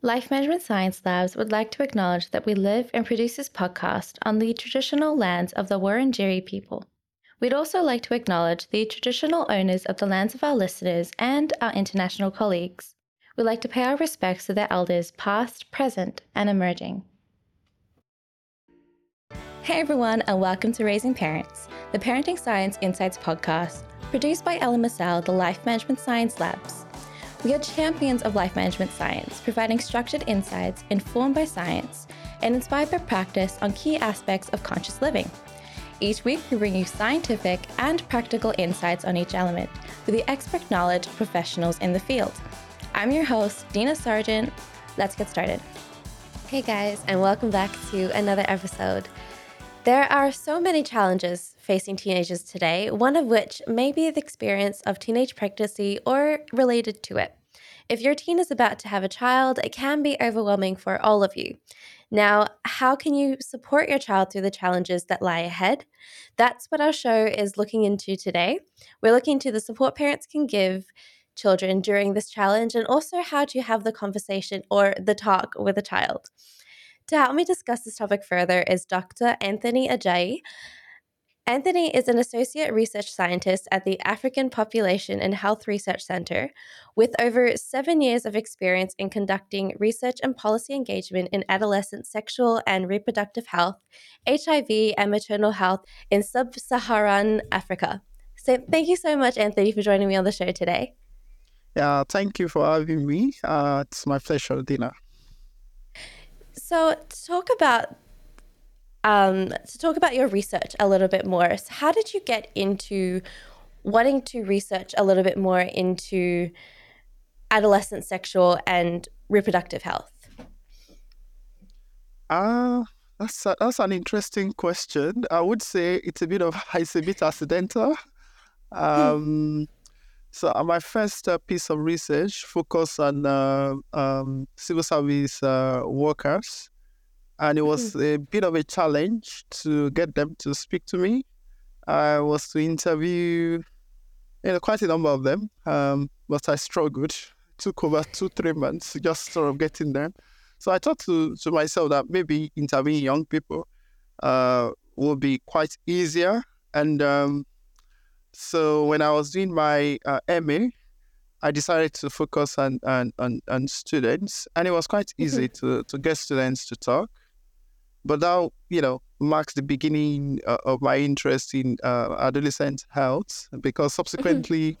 Life Management Science Labs would like to acknowledge that we live and produce this podcast on the traditional lands of the Wurundjeri people. We'd also like to acknowledge the traditional owners of the lands of our listeners and our international colleagues. We'd like to pay our respects to their elders, past, present, and emerging. Hey everyone, and welcome to Raising Parents, the Parenting Science Insights podcast, produced by Massell, the Life Management Science Labs. We are champions of life management science, providing structured insights informed by science and inspired by practice on key aspects of conscious living. Each week, we bring you scientific and practical insights on each element with the expert knowledge of professionals in the field. I'm your host, Dina Sargeant. Let's get started. Hey guys, and welcome back to another episode. There are so many challenges facing teenagers today, one of which may be the experience of teenage pregnancy or related to it. If your teen is about to have a child, it can be overwhelming for all of you. Now, how can you support your child through the challenges that lie ahead? That's what our show is looking into today. We're looking into the support parents can give children during this challenge and also how to have the conversation or the talk with a child. To help me discuss this topic further is Dr. Anthony Ajayi. Anthony is an associate research scientist at the African Population and Health Research Center with over seven years of experience in conducting research and policy engagement in adolescent sexual and reproductive health, HIV, and maternal health in sub Saharan Africa. So, thank you so much, Anthony, for joining me on the show today. Yeah, thank you for having me. Uh, it's my pleasure, Dina. So, to talk about um, to talk about your research a little bit more. So how did you get into wanting to research a little bit more into adolescent sexual and reproductive health? Ah, uh, that's a, that's an interesting question. I would say it's a bit of it's a bit accidental. Um, so uh, my first uh, piece of research focused on uh, um, civil service uh, workers and it was mm-hmm. a bit of a challenge to get them to speak to me. I was to interview, you know, quite a number of them, um, but I struggled. It took over two, three months just sort of getting them. So I thought to, to myself that maybe interviewing young people uh, would be quite easier. And um, so when I was doing my uh, MA, I decided to focus on, on, on, on students, and it was quite easy mm-hmm. to, to get students to talk. But now, you know, marks the beginning uh, of my interest in uh, adolescent health because mm-hmm. subsequently,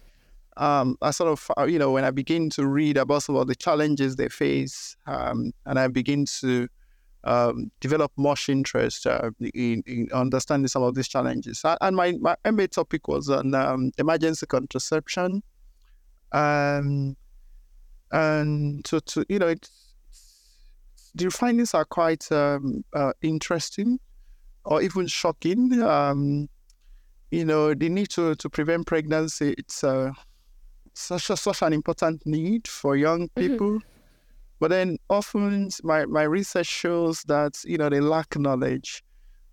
um, I sort of, uh, you know, when I begin to read about some of the challenges they face, um, and I begin to um, develop much interest uh, in, in, understanding some of these challenges. And my, my MA topic was on um, emergency contraception. Um, and to, to you know, it's the findings are quite um, uh, interesting or even shocking. Um, you know, the need to, to prevent pregnancy, it's uh, such, a, such an important need for young mm-hmm. people. Mm-hmm. But then often my, my research shows that, you know, they lack knowledge.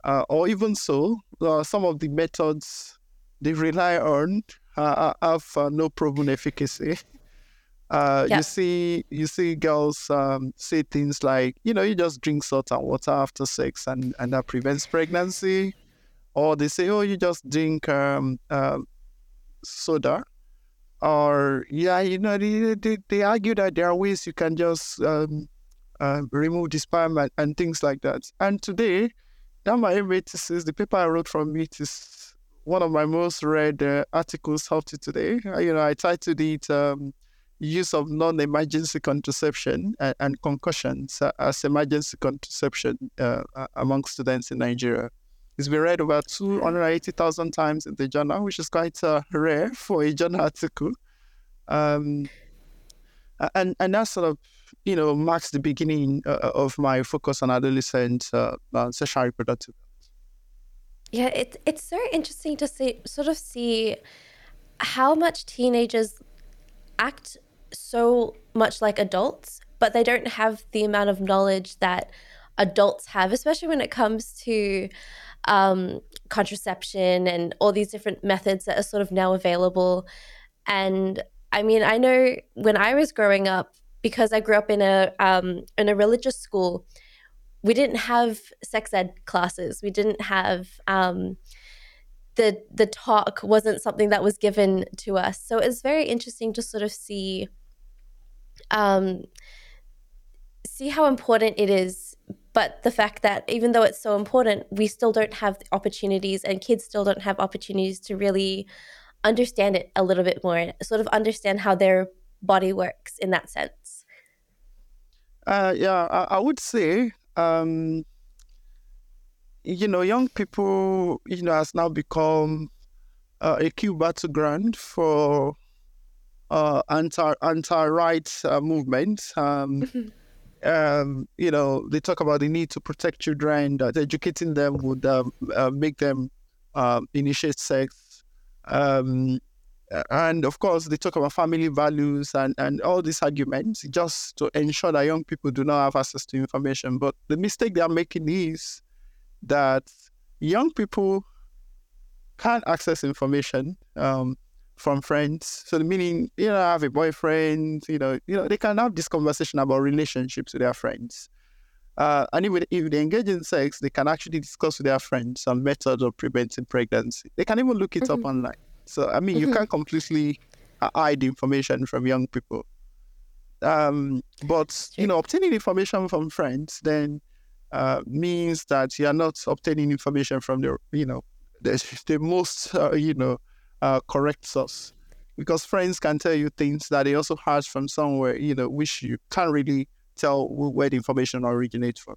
Uh, or even so, uh, some of the methods they rely on uh, have uh, no proven efficacy. Uh, yeah. You see, you see girls um, say things like, you know, you just drink salt and water after sex, and and that prevents pregnancy, or they say, oh, you just drink um, uh, soda, or yeah, you know, they, they, they argue that there are ways you can just um, uh, remove the sperm and, and, things like that. And today, now my thesis, the paper I wrote from it is one of my most read uh, articles up to today. You know, I titled it. Um, use of non-emergency contraception and, and concoctions as emergency contraception uh, among students in Nigeria. It's been read over 280,000 times in the journal, which is quite uh, rare for a journal article. Um, and, and that sort of, you know, marks the beginning uh, of my focus on adolescent uh, uh sexual reproductive Yeah, it, it's very interesting to see, sort of see how much teenagers act so much like adults, but they don't have the amount of knowledge that adults have, especially when it comes to um, contraception and all these different methods that are sort of now available. And I mean, I know when I was growing up, because I grew up in a um, in a religious school, we didn't have sex ed classes. We didn't have um, the the talk wasn't something that was given to us. So it's very interesting to sort of see um, see how important it is. But the fact that even though it's so important, we still don't have opportunities, and kids still don't have opportunities to really understand it a little bit more, sort of understand how their body works in that sense. Uh, yeah, I, I would say um, you know, young people, you know, has now become uh, a key battleground for uh, anti anti rights uh, movement. Um, mm-hmm. um, you know, they talk about the need to protect children. That educating them would um, uh, make them um, initiate sex. Um, and of course, they talk about family values and, and all these arguments just to ensure that young people do not have access to information. But the mistake they are making is that young people can't access information um, from friends. So the meaning, you know, I have a boyfriend, you know, you know, they can have this conversation about relationships with their friends. Uh, and even if they engage in sex, they can actually discuss with their friends some methods of preventing pregnancy. They can even look it mm-hmm. up online. So I mean, mm-hmm. you can't completely hide information from young people. Um, but you know, obtaining information from friends then uh, means that you are not obtaining information from the you know the, the most uh, you know uh, correct source because friends can tell you things that they also heard from somewhere you know which you can't really tell where the information originates from.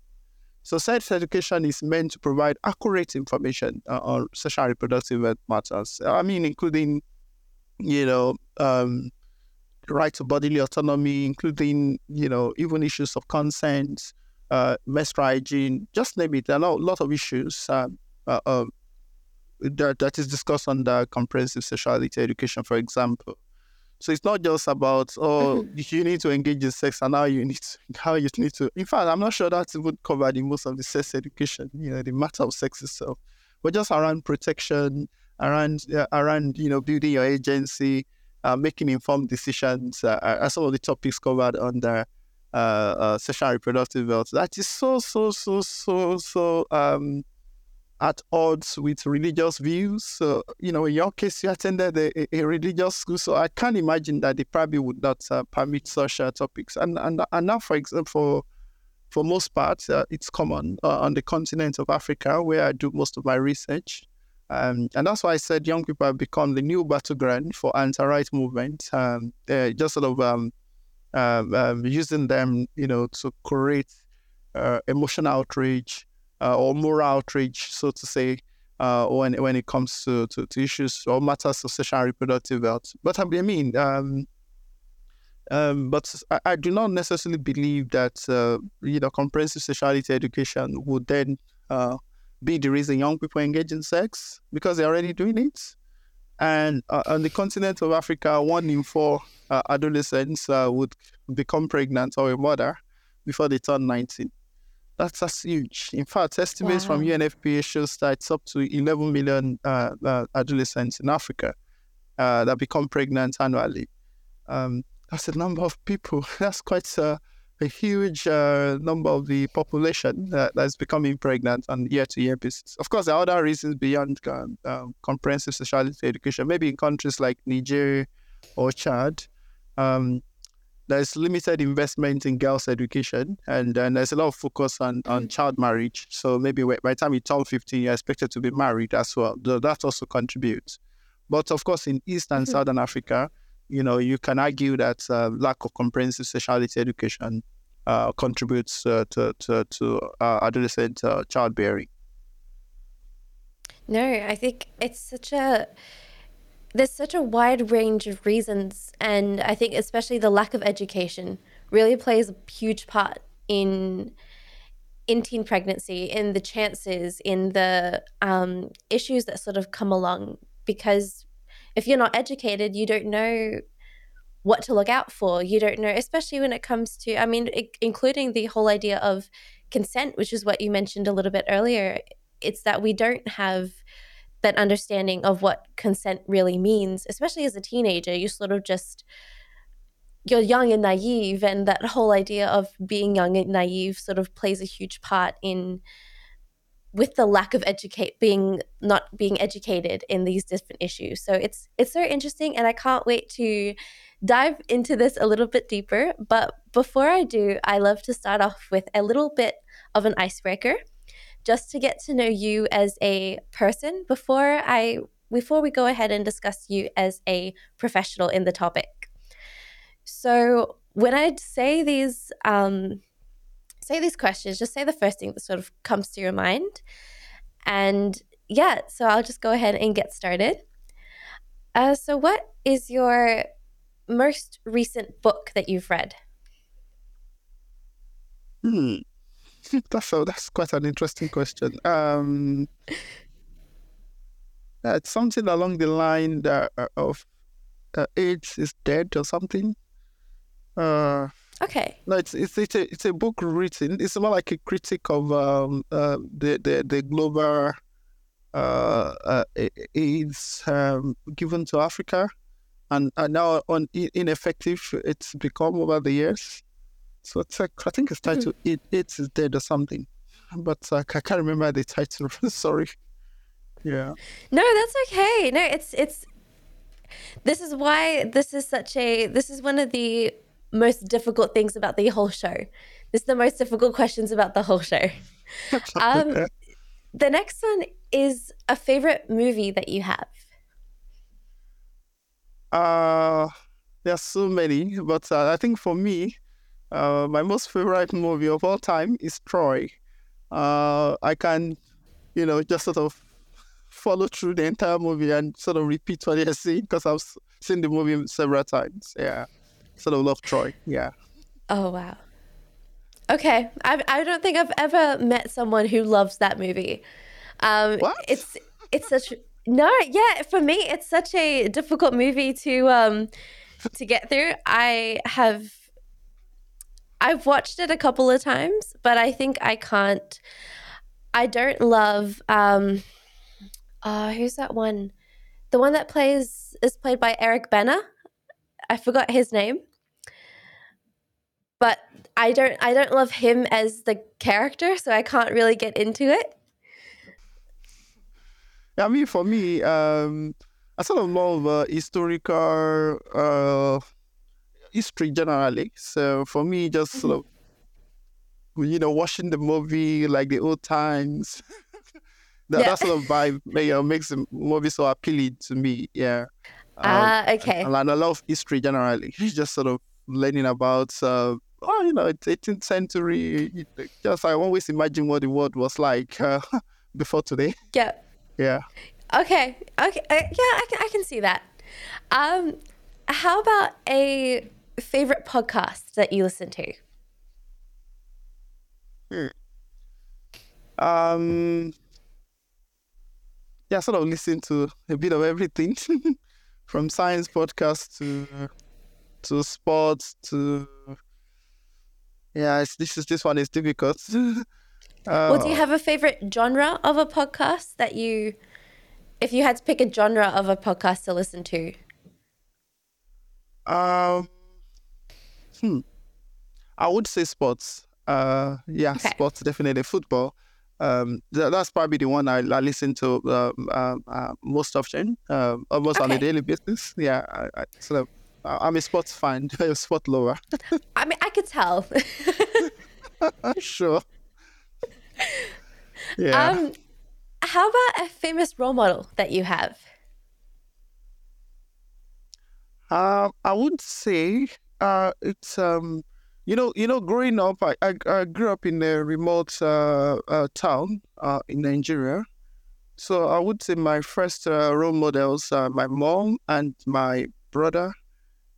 So sex education is meant to provide accurate information uh, on sexual reproductive matters. I mean, including, you know, um, right to bodily autonomy, including, you know, even issues of consent, uh, menstrual hygiene, just name it. There are a lot of issues um, uh, uh, that, that is discussed under comprehensive sexuality education, for example. So it's not just about oh mm-hmm. you need to engage in sex and how you need to, how you need to. In fact, I'm not sure that's even covered in most of the sex education. You know, the matter of sex itself, but just around protection, around uh, around you know building your agency, uh, making informed decisions. Uh, are some of the topics covered under uh, uh, sexual reproductive health. That is so so so so so um at odds with religious views. So, you know, in your case, you attended a, a religious school, so I can't imagine that they probably would not uh, permit such uh, topics. And, and and now, for example, for for most parts, uh, it's common uh, on the continent of Africa, where I do most of my research. Um, and that's why I said young people have become the new battleground for anti-right movement. Um, just sort of um, um, um, using them, you know, to create uh, emotional outrage, or moral outrage, so to say, uh, when when it comes to, to, to, issues or matters of sexual reproductive health. But I mean, um, um, but I, I, do not necessarily believe that uh, you know comprehensive sexuality education would then uh, be the reason young people engage in sex because they're already doing it. And uh, on the continent of Africa, one in four uh, adolescents uh, would become pregnant or a mother before they turn 19. That's, that's huge. In fact, estimates wow. from UNFPA shows that it's up to 11 million uh, uh, adolescents in Africa uh, that become pregnant annually. Um, that's a number of people. That's quite a, a huge uh, number of the population that, that's becoming pregnant on year-to-year basis. Of course, there are other reasons beyond um, um, comprehensive sexuality education. Maybe in countries like Niger or Chad, um, there's limited investment in girls' education, and there's a lot of focus on, on mm. child marriage. So maybe by the time you turn 15, you're expected to be married as well. That also contributes. But of course, in East and mm-hmm. Southern Africa, you know, you can argue that uh, lack of comprehensive sexuality education uh, contributes uh, to, to, to uh, adolescent uh, childbearing. No, I think it's such a there's such a wide range of reasons and i think especially the lack of education really plays a huge part in in teen pregnancy in the chances in the um, issues that sort of come along because if you're not educated you don't know what to look out for. You don't know especially when it comes to i mean including the whole idea of consent which is what you mentioned a little bit earlier it's that we don't have that understanding of what consent really means, especially as a teenager. You sort of just you're young and naive and that whole idea of being young and naive sort of plays a huge part in with the lack of educate being not being educated in these different issues so it's it's so interesting and i can't wait to dive into this a little bit deeper but before i do i love to start off with a little bit of an icebreaker just to get to know you as a person before i before we go ahead and discuss you as a professional in the topic so when i say these um, say these questions, just say the first thing that sort of comes to your mind. And yeah, so I'll just go ahead and get started. Uh, so, what is your most recent book that you've read? Hmm. That's a, that's quite an interesting question. Um, uh, it's something along the line that, uh, of uh, AIDS is dead or something. Uh, Okay. No, it's it's it's a it's a book written. It's more like a critique of um, uh, the the the global uh, uh, aids um, given to Africa, and, and now on ineffective it's become over the years. So it's like I think it's mm-hmm. titled mm-hmm. "It It Is Dead" or something, but uh, I can't remember the title. Sorry. Yeah. No, that's okay. No, it's it's. This is why this is such a. This is one of the most difficult things about the whole show. This is the most difficult questions about the whole show. Um, the next one is a favorite movie that you have. Uh, there's so many, but uh, I think for me, uh, my most favorite movie of all time is Troy. Uh, I can, you know, just sort of follow through the entire movie and sort of repeat what I see because I've seen the movie several times. Yeah sort of love Troy. Yeah. Oh wow. Okay, I I don't think I've ever met someone who loves that movie. Um, what? It's it's such no, yeah. For me, it's such a difficult movie to um to get through. I have I've watched it a couple of times, but I think I can't. I don't love. um uh Who's that one? The one that plays is played by Eric Bana. I forgot his name but I don't I don't love him as the character, so I can't really get into it. Yeah, I mean, for me, um, I sort of love uh, historical uh, history generally. So for me, just sort of you know watching the movie like the old times. that, yeah. that sort of vibe you know, makes the movie so appealing to me. Yeah. Ah, uh, okay. And, and, I love history generally. Just sort of learning about uh, oh, you know, it's 18th century. Just I always imagine what the world was like uh, before today. Yeah. Yeah. Okay. Okay. Uh, yeah, I can, I can see that. Um, how about a favorite podcast that you listen to? Hmm. Um. Yeah, sort of listen to a bit of everything, from science podcasts to to sports to yeah, this is this one is difficult. uh, well, do you have a favorite genre of a podcast that you, if you had to pick a genre of a podcast to listen to? Um, hmm, I would say sports. Uh, yeah, okay. sports definitely football. Um, th- that's probably the one I, I listen to um, um uh, most often, uh, almost okay. on a daily basis. Yeah, I, I sort of I'm a sports fan, a sport lover. I mean, I could tell. sure. Yeah. Um, how about a famous role model that you have? Um, I would say uh, it's um, you know, you know, growing up, I I, I grew up in a remote uh, uh, town uh, in Nigeria. So I would say my first uh, role models are my mom and my brother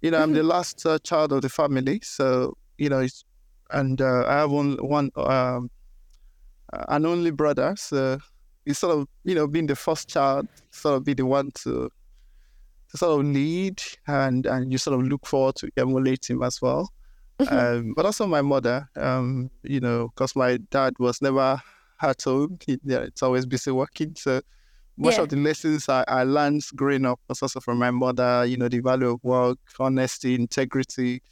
you know, I'm the mm-hmm. last uh, child of the family, so you know, and uh, I have one, one um, an only brother, so he's sort of you know being the first child, sort of be the one to to sort of lead, and and you sort of look forward to emulate him as well. Mm-hmm. Um, but also my mother, um, you know, because my dad was never at home. He, yeah, it's always busy working, so most yeah. of the lessons I, I learned growing up was also from my mother, you know, the value of work, honesty, integrity,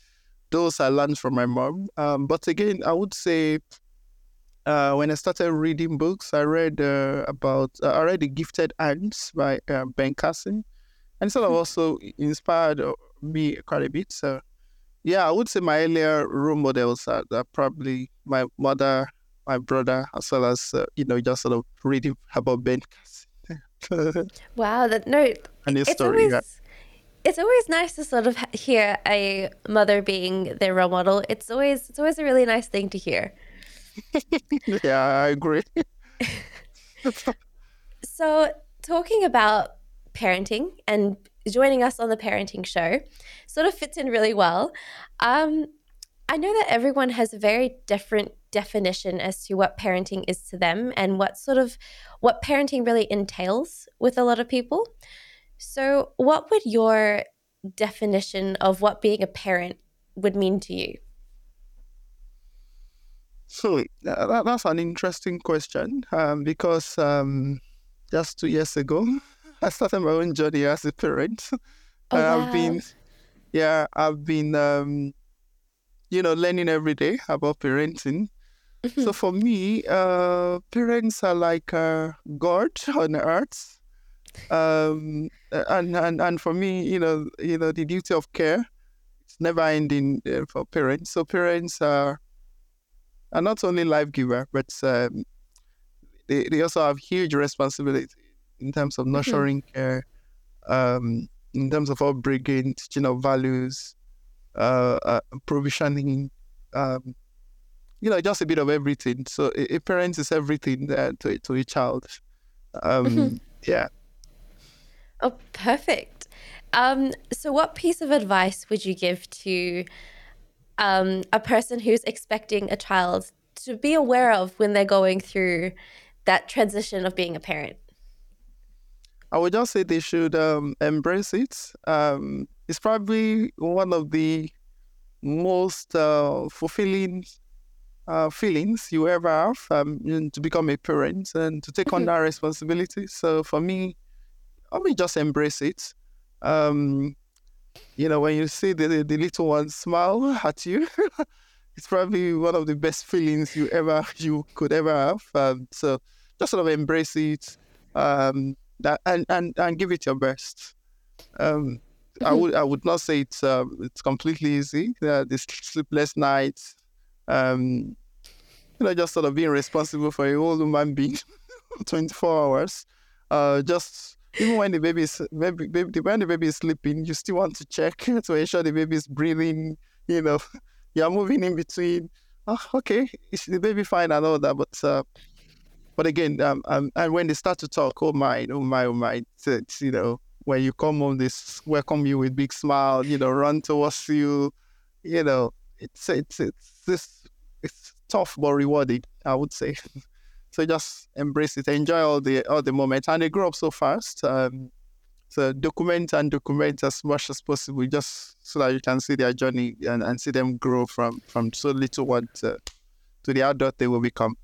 those I learned from my mom. Um, but again, I would say uh, when I started reading books, I read uh, about uh, I read The Gifted Hands by uh, Ben Carson, and sort of hmm. also inspired uh, me quite a bit. So, yeah, I would say my earlier role models are, are probably my mother, my brother, as well as uh, you know just sort of reading about Ben wow, that no, and his story. Always... Yeah it's always nice to sort of hear a mother being their role model. It's always it's always a really nice thing to hear. yeah, I agree. so, talking about parenting and joining us on the parenting show sort of fits in really well. Um, I know that everyone has a very different definition as to what parenting is to them and what sort of what parenting really entails with a lot of people. So, what would your definition of what being a parent would mean to you? So that, that's an interesting question um, because um, just two years ago, I started my own journey as a parent. Oh, wow. I've been, yeah, I've been, um, you know, learning every day about parenting. Mm-hmm. So for me, uh, parents are like uh, God on earth, um, and and and for me, you know, you know, the duty of care, it's never ending uh, for parents. So parents are are not only life giver, but um, they, they also have huge responsibility in terms of mm-hmm. nurturing mm-hmm. care, um, in terms of upbringing, teaching of values, uh, uh, provisioning, um, you know, just a bit of everything. So a, a parent is everything uh, to, to a child. Um, mm-hmm. Yeah. Oh, perfect. Um, so, what piece of advice would you give to um, a person who's expecting a child to be aware of when they're going through that transition of being a parent? I would just say they should um, embrace it. Um, it's probably one of the most uh, fulfilling uh, feelings you ever have um, to become a parent and to take on mm-hmm. that responsibility. So for me, I mean, just embrace it. Um, you know, when you see the, the little one smile at you, it's probably one of the best feelings you ever you could ever have. Um, so just sort of embrace it, um, that, and and and give it your best. Um, I mm-hmm. would I would not say it's um, it's completely easy. Uh, this sleepless nights, um, you know, just sort of being responsible for a whole human being, twenty four hours. Uh, just even when the baby is baby, baby, when the baby is sleeping, you still want to check to ensure the baby is breathing. You know, you're moving in between. Oh, okay, is the baby fine and all that? But uh, but again, um, um, and when they start to talk, oh my, oh my, oh my, it's, you know, when you come home, they welcome you with big smile. You know, run towards you. You know, it's it's it's this it's tough but rewarding. I would say. So just embrace it, enjoy all the all the moments, and they grow up so fast. Um, so document and document as much as possible, just so that you can see their journey and, and see them grow from from so little one to, to the adult they will become.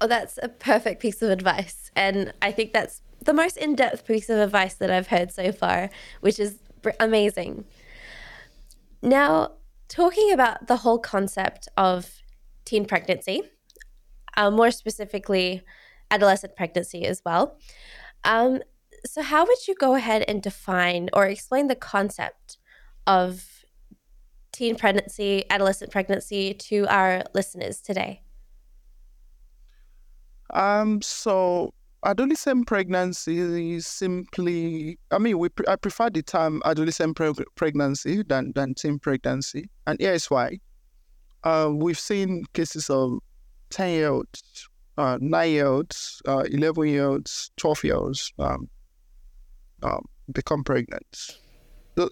Oh, that's a perfect piece of advice, and I think that's the most in-depth piece of advice that I've heard so far, which is amazing. Now, talking about the whole concept of teen pregnancy, uh, more specifically, adolescent pregnancy as well. Um, so, how would you go ahead and define or explain the concept of teen pregnancy, adolescent pregnancy to our listeners today? Um, so adolescent pregnancy is simply, I mean, we I prefer the term adolescent pre- pregnancy than, than teen pregnancy. And here's why. Uh, we've seen cases of 10 year olds, uh, 9 year olds, uh, 11 year olds, 12 year olds um, um, become pregnant. The,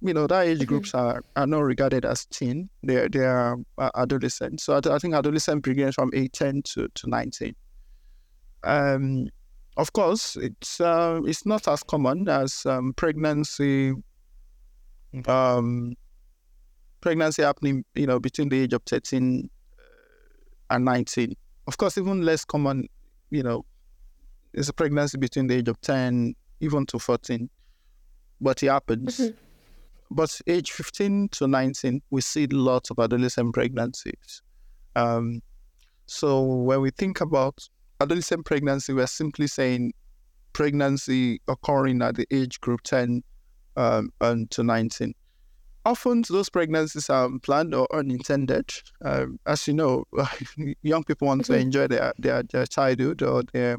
you know, that age mm-hmm. groups are, are not regarded as teen, they're, they are uh, adolescents. So I, I, think adolescent begins from 18 to, to 19. Um, of course, it's uh, it's not as common as um, pregnancy, um, pregnancy happening, you know, between the age of 13 uh, and 19. Of course, even less common, you know, is a pregnancy between the age of 10, even to 14. But it happens. Mm-hmm. but age 15 to 19, we see lots of adolescent pregnancies. Um, so when we think about adolescent pregnancy, we're simply saying pregnancy occurring at the age group 10 um, and to 19. Often those pregnancies are planned or unintended. Um, as you know, young people want to mm-hmm. enjoy their, their, their childhood or their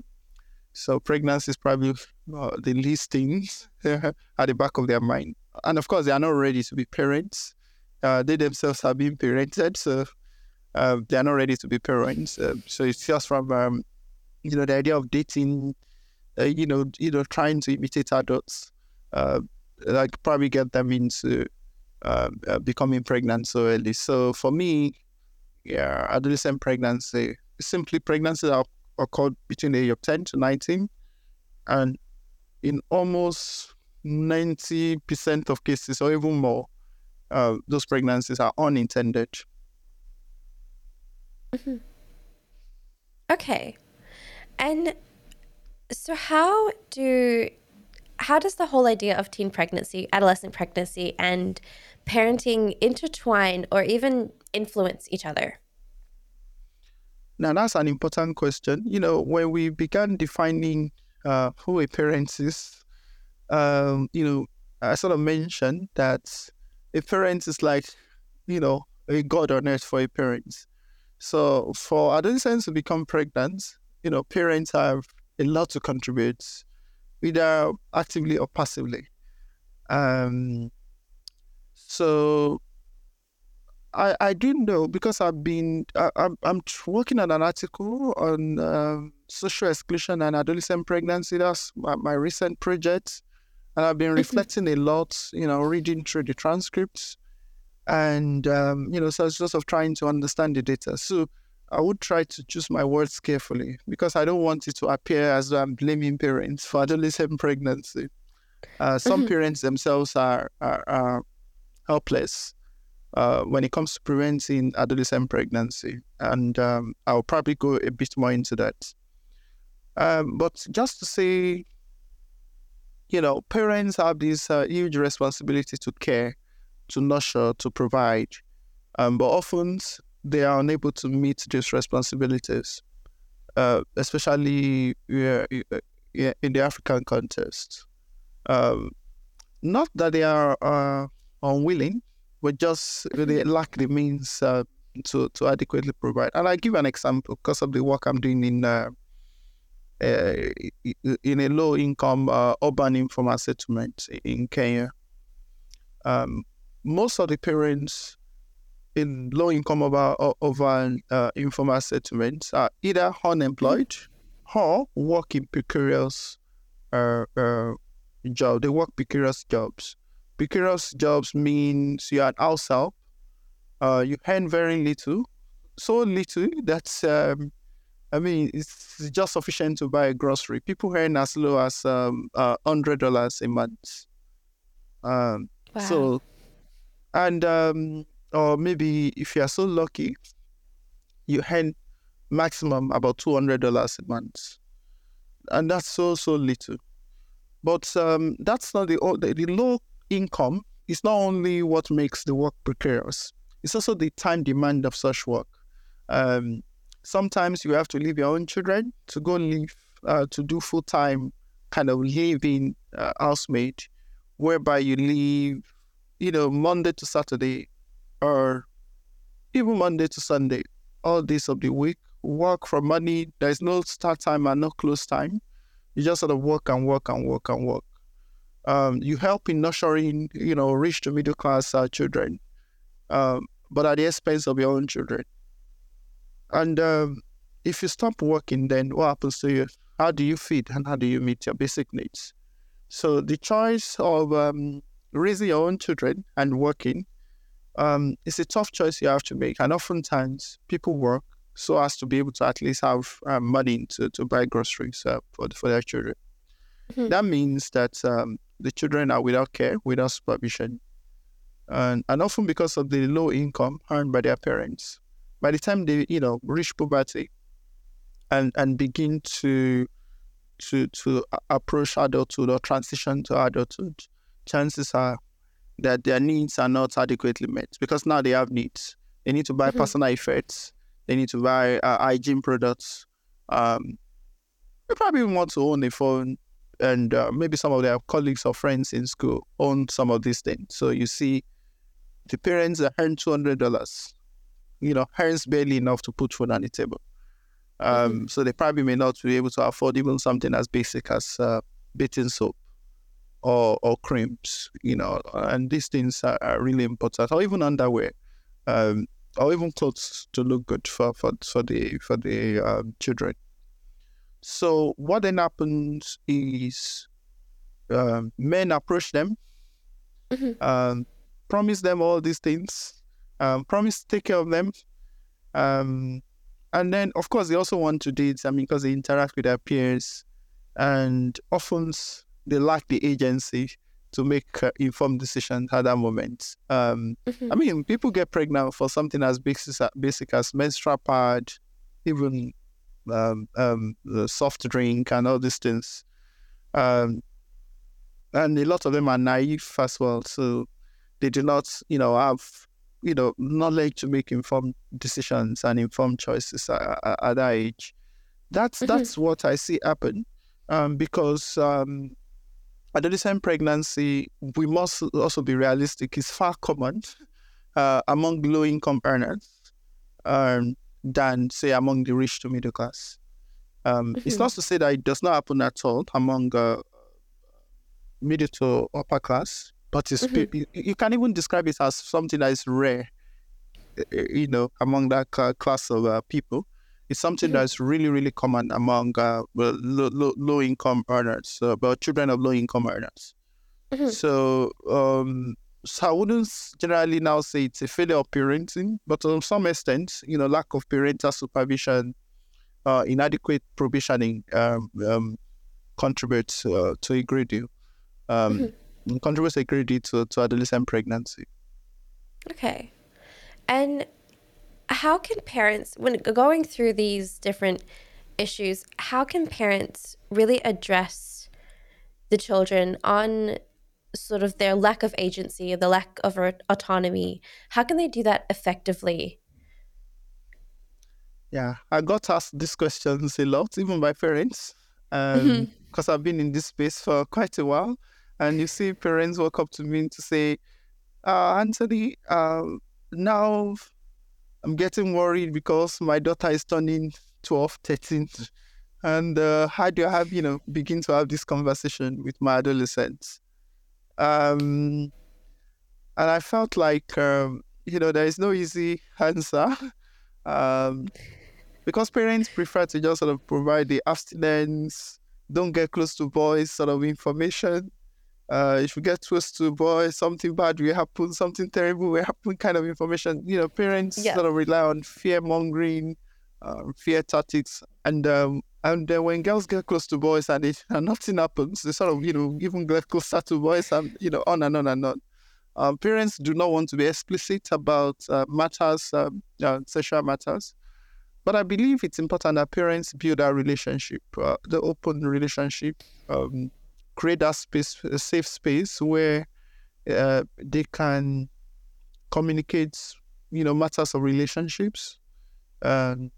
so pregnancy is probably uh, the least things at the back of their mind. And of course, they are not ready to be parents. Uh, they themselves are being parented, so uh, they are not ready to be parents. Uh, so it's just from um, you know the idea of dating, uh, you know, you know, trying to imitate adults, uh, like probably get them into um, becoming pregnant so early. So for me, yeah, adolescent pregnancy, simply pregnancy that occurred between the age of 10 to 19. And in almost 90% of cases, or even more, uh, those pregnancies are unintended. Mm-hmm. Okay. And so how do how does the whole idea of teen pregnancy, adolescent pregnancy and parenting intertwine or even influence each other? Now, that's an important question. You know, when we began defining uh, who a parent is, um, you know, I sort of mentioned that a parent is like, you know, a god on earth for a parent. So for adolescents to become pregnant, you know, parents have a lot to contribute, either actively or passively. Um, so I, I do know because I've been I, I'm I'm working on an article on uh, social exclusion and adolescent pregnancy. That's my, my recent project, and I've been mm-hmm. reflecting a lot. You know, reading through the transcripts, and um, you know, so it's just of trying to understand the data. So I would try to choose my words carefully because I don't want it to appear as though I'm blaming parents for adolescent pregnancy. Uh, some mm-hmm. parents themselves are, are, are helpless uh, when it comes to preventing adolescent pregnancy. And um, I'll probably go a bit more into that. Um, but just to say, you know, parents have this uh, huge responsibility to care, to nurture, to provide. Um, but often they are unable to meet these responsibilities, uh, especially in the African context. Um, not that they are uh, unwilling, but just they lack the means uh, to to adequately provide. And I give an example because of the work I'm doing in uh, uh, in a low income urban informal settlement in Kenya. Um, most of the parents in low income urban, over uh, informal settlements are either unemployed or work in precarious uh, job. They work precarious jobs. Precarious jobs means you're an house help. Uh, you earn very little, so little that um, I mean it's just sufficient to buy a grocery. People earn as low as um, uh, hundred dollars a month. Um, wow. So, and um, or maybe if you are so lucky, you earn maximum about two hundred dollars a month, and that's so so little. But um, that's not the, the the low income is not only what makes the work precarious, it's also the time demand of such work. Um, sometimes you have to leave your own children to go live, uh, to do full time kind of living uh, housemaid, whereby you leave, you know, Monday to Saturday or even Monday to Sunday, all days of the week, work for money. There's no start time and no close time. You just sort of work and work and work and work um, you help in nurturing, you know, rich to middle class uh, children, um, but at the expense of your own children. And um, if you stop working, then what happens to you? How do you feed and how do you meet your basic needs? So the choice of um, raising your own children and working um, is a tough choice you have to make. And oftentimes people work so as to be able to at least have um, money to, to buy groceries uh, for, for their children. Mm-hmm. That means that um, the children are without care, without supervision, and, and often because of the low income earned by their parents. By the time they, you know, reach puberty and, and begin to to to approach adulthood or transition to adulthood, chances are that their needs are not adequately met because now they have needs. They need to buy mm-hmm. personal effects. They need to buy uh, hygiene products. Um, they probably want to own a phone, and uh, maybe some of their colleagues or friends in school own some of these things. So you see, the parents earn two hundred dollars, you know, earns barely enough to put food on the table. Um, mm-hmm. So they probably may not be able to afford even something as basic as uh, bathing soap or or creams, you know, and these things are, are really important, or even underwear. Um, or even clothes to look good for for, for the for the um, children. So what then happens is um, men approach them, mm-hmm. um, promise them all these things, um, promise to take care of them, um, and then of course they also want to date. I mean, because they interact with their peers, and often they lack the agency to make uh, informed decisions at that moment. Um, mm-hmm. I mean, people get pregnant for something as basic, basic as menstrual pad, even um, um, the soft drink and all these things. Um, and a lot of them are naive as well, so they do not, you know, have you know knowledge to make informed decisions and informed choices at, at that age. That's mm-hmm. that's what I see happen, um, because um, adolescent pregnancy, we must also be realistic, is far common uh, among low income earners um, than, say, among the rich to middle class. Um, mm-hmm. It's not to say that it does not happen at all among uh, middle to upper class, but mm-hmm. you, you can even describe it as something that is rare, you know, among that class of uh, people. It's something that's really, really common among uh, low, low, income earners, uh, but children of low income earners. Mm-hmm. So, um, so I wouldn't generally now say it's a failure of parenting, but to some extent, you know, lack of parental supervision, uh, inadequate provisioning um, um, contributes uh, to a great deal. Um, mm-hmm. Contributes a great deal to, to adolescent pregnancy. Okay. And how can parents, when going through these different issues, how can parents really address the children on sort of their lack of agency, the lack of autonomy? How can they do that effectively? Yeah, I got asked these questions a lot, even by parents, because um, mm-hmm. I've been in this space for quite a while. And you see parents walk up to me to say, uh, Anthony, uh, now I'm getting worried because my daughter is turning 12, 13. And uh, how do I have, you know, begin to have this conversation with my adolescents? Um, and I felt like, um, you know, there is no easy answer um, because parents prefer to just sort of provide the abstinence, don't get close to boys sort of information uh, if you get close to a boy, something bad will happen, something terrible will happen, kind of information. You know, parents yeah. sort of rely on fear mongering, um, fear tactics, and um, and then when girls get close to boys and, it, and nothing happens, they sort of you know even get closer to boys and you know on and on and on. Um, parents do not want to be explicit about uh, matters, um, uh, sexual matters, but I believe it's important that parents build a relationship, uh, the open relationship. Um, create that space, a safe space where uh, they can communicate, you know, matters of relationships um,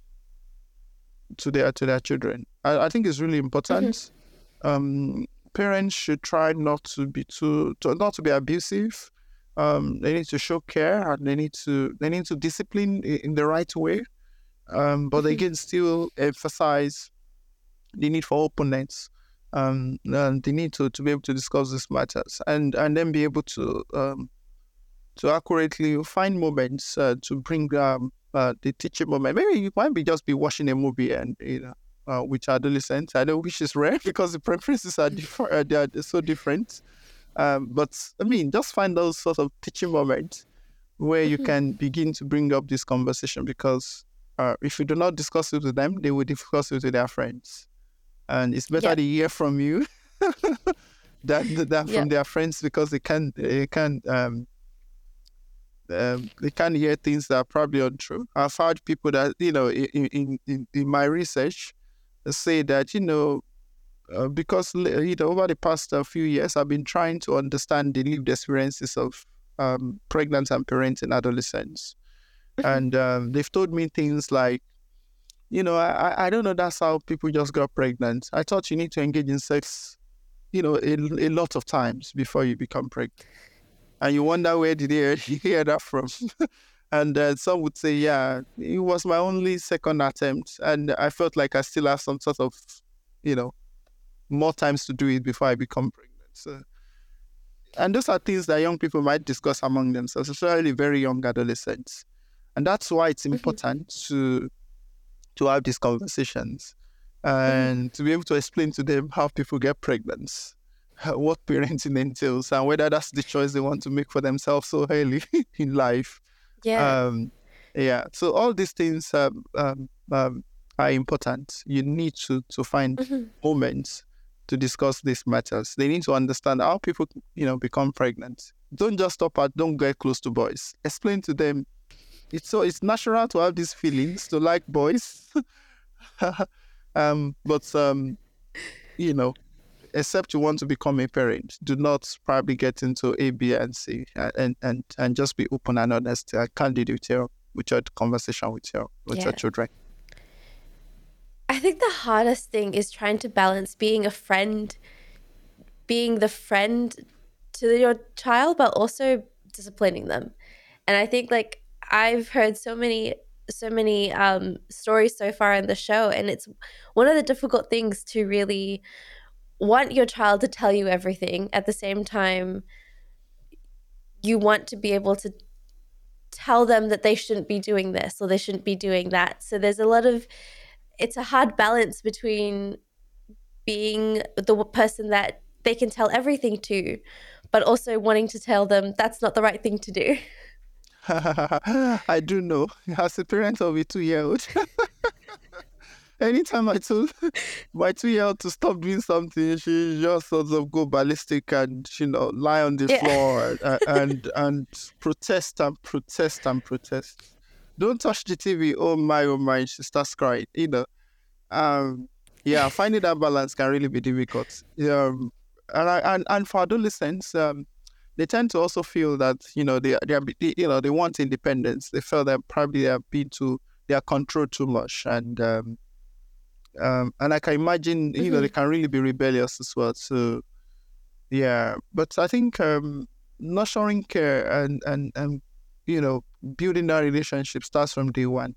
to their to their children. I, I think it's really important. Mm-hmm. Um, parents should try not to be too to, not to be abusive. Um, they need to show care and they need to they need to discipline in the right way. Um, but mm-hmm. again, still emphasize the need for openness um, and they need to, to be able to discuss these matters and, and then be able to um, to accurately find moments uh, to bring um, uh, the teaching moment. Maybe you might be just be watching a movie and you know uh, with adolescents. I know which is rare because the preferences are different. Uh, they are so different. Um, but I mean, just find those sort of teaching moments where you mm-hmm. can begin to bring up this conversation because uh, if you do not discuss it with them, they will discuss it with their friends and it's better to hear from you than, than from their friends because they can they can um, um, they can hear things that are probably untrue. I've heard people that you know in in, in, my research say that you know uh, because you know over the past uh, few years I've been trying to understand the lived experiences of um, pregnant and parenting adolescents, and um, they've told me things like, you know, I, I don't know. That's how people just got pregnant. I thought you need to engage in sex, you know, a, a lot of times before you become pregnant. And you wonder where did they hear that from? and uh, some would say, yeah, it was my only second attempt, and I felt like I still have some sort of, you know, more times to do it before I become pregnant. So, and those are things that young people might discuss among themselves, especially very young adolescents, and that's why it's mm-hmm. important mm-hmm. to to have these conversations and mm-hmm. to be able to explain to them how people get pregnant, what parenting entails, and whether that's the choice they want to make for themselves so early in life. Yeah. Um, yeah. So all these things um, um, um, are important. You need to to find mm-hmm. moments to discuss these matters. They need to understand how people, you know, become pregnant. Don't just stop at don't get close to boys. Explain to them it's so it's natural to have these feelings to like boys. um, but um, you know, except you want to become a parent, do not probably get into A, B, and C, and and and just be open and honest and candid with your with your conversation with your with yeah. your children. I think the hardest thing is trying to balance being a friend, being the friend to your child, but also disciplining them. And I think like I've heard so many so many um, stories so far in the show, and it's one of the difficult things to really want your child to tell you everything. At the same time you want to be able to tell them that they shouldn't be doing this or they shouldn't be doing that. So there's a lot of it's a hard balance between being the person that they can tell everything to but also wanting to tell them that's not the right thing to do I do know. As a parent of a two year old, anytime I told my two year old to stop doing something, she just sort of go ballistic and, you know, lie on the yeah. floor and, and, and protest and protest and protest. Don't touch the TV. Oh my, oh my. She starts crying, you know. Um, yeah, finding that balance can really be difficult. Um, and, I, and, and for adolescents, um, they tend to also feel that you know they they, are, they you know they want independence. They feel that probably they are being too they are controlled too much, and um, um, and I can imagine mm-hmm. you know they mm-hmm. can really be rebellious as well. So yeah, but I think um, nurturing care and and and you know building that relationship starts from day one.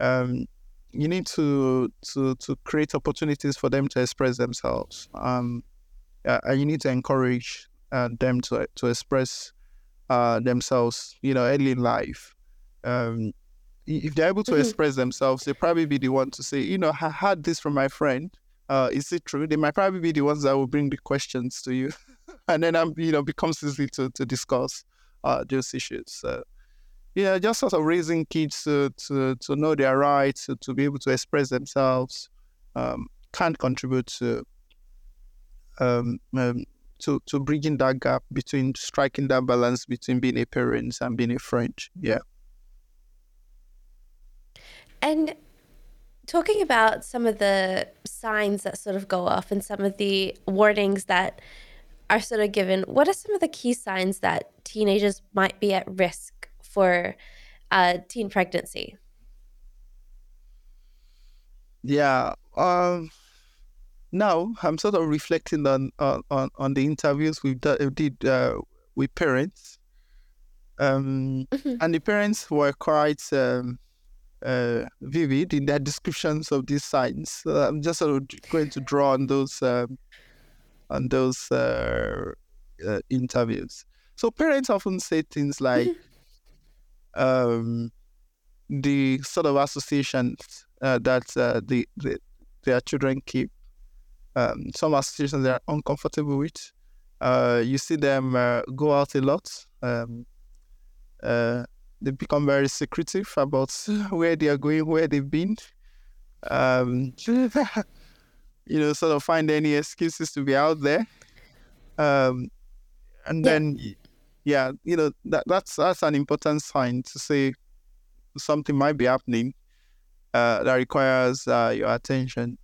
Um, you need to to to create opportunities for them to express themselves. Um, uh, and you need to encourage them to to express uh, themselves, you know, early in life. Um, if they're able to mm-hmm. express themselves, they'll probably be the one to say, you know, I heard this from my friend. Uh, is it true? They might probably be the ones that will bring the questions to you, and then I'm, you know, becomes easy to to discuss uh, those issues. So, yeah, just sort of raising kids to to, to know their rights, to, to be able to express themselves, um, can contribute to um, um, to to bridging that gap between striking that balance between being a parent and being a friend. Yeah. And talking about some of the signs that sort of go off and some of the warnings that are sort of given, what are some of the key signs that teenagers might be at risk for uh, teen pregnancy? Yeah. Um, now I'm sort of reflecting on on, on the interviews we did uh, with parents, um, mm-hmm. and the parents were quite um, uh, vivid in their descriptions of these signs. So I'm just sort of going to draw on those um, on those uh, uh interviews. So parents often say things like mm-hmm. um, the sort of associations uh, that uh, the, the their children keep um, some associations they are uncomfortable with. Uh, you see them uh, go out a lot. Um, uh, they become very secretive about where they are going, where they've been. Um, you know, sort of find any excuses to be out there. Um, and yeah. then, yeah, you know, that, that's that's an important sign to say something might be happening uh, that requires uh, your attention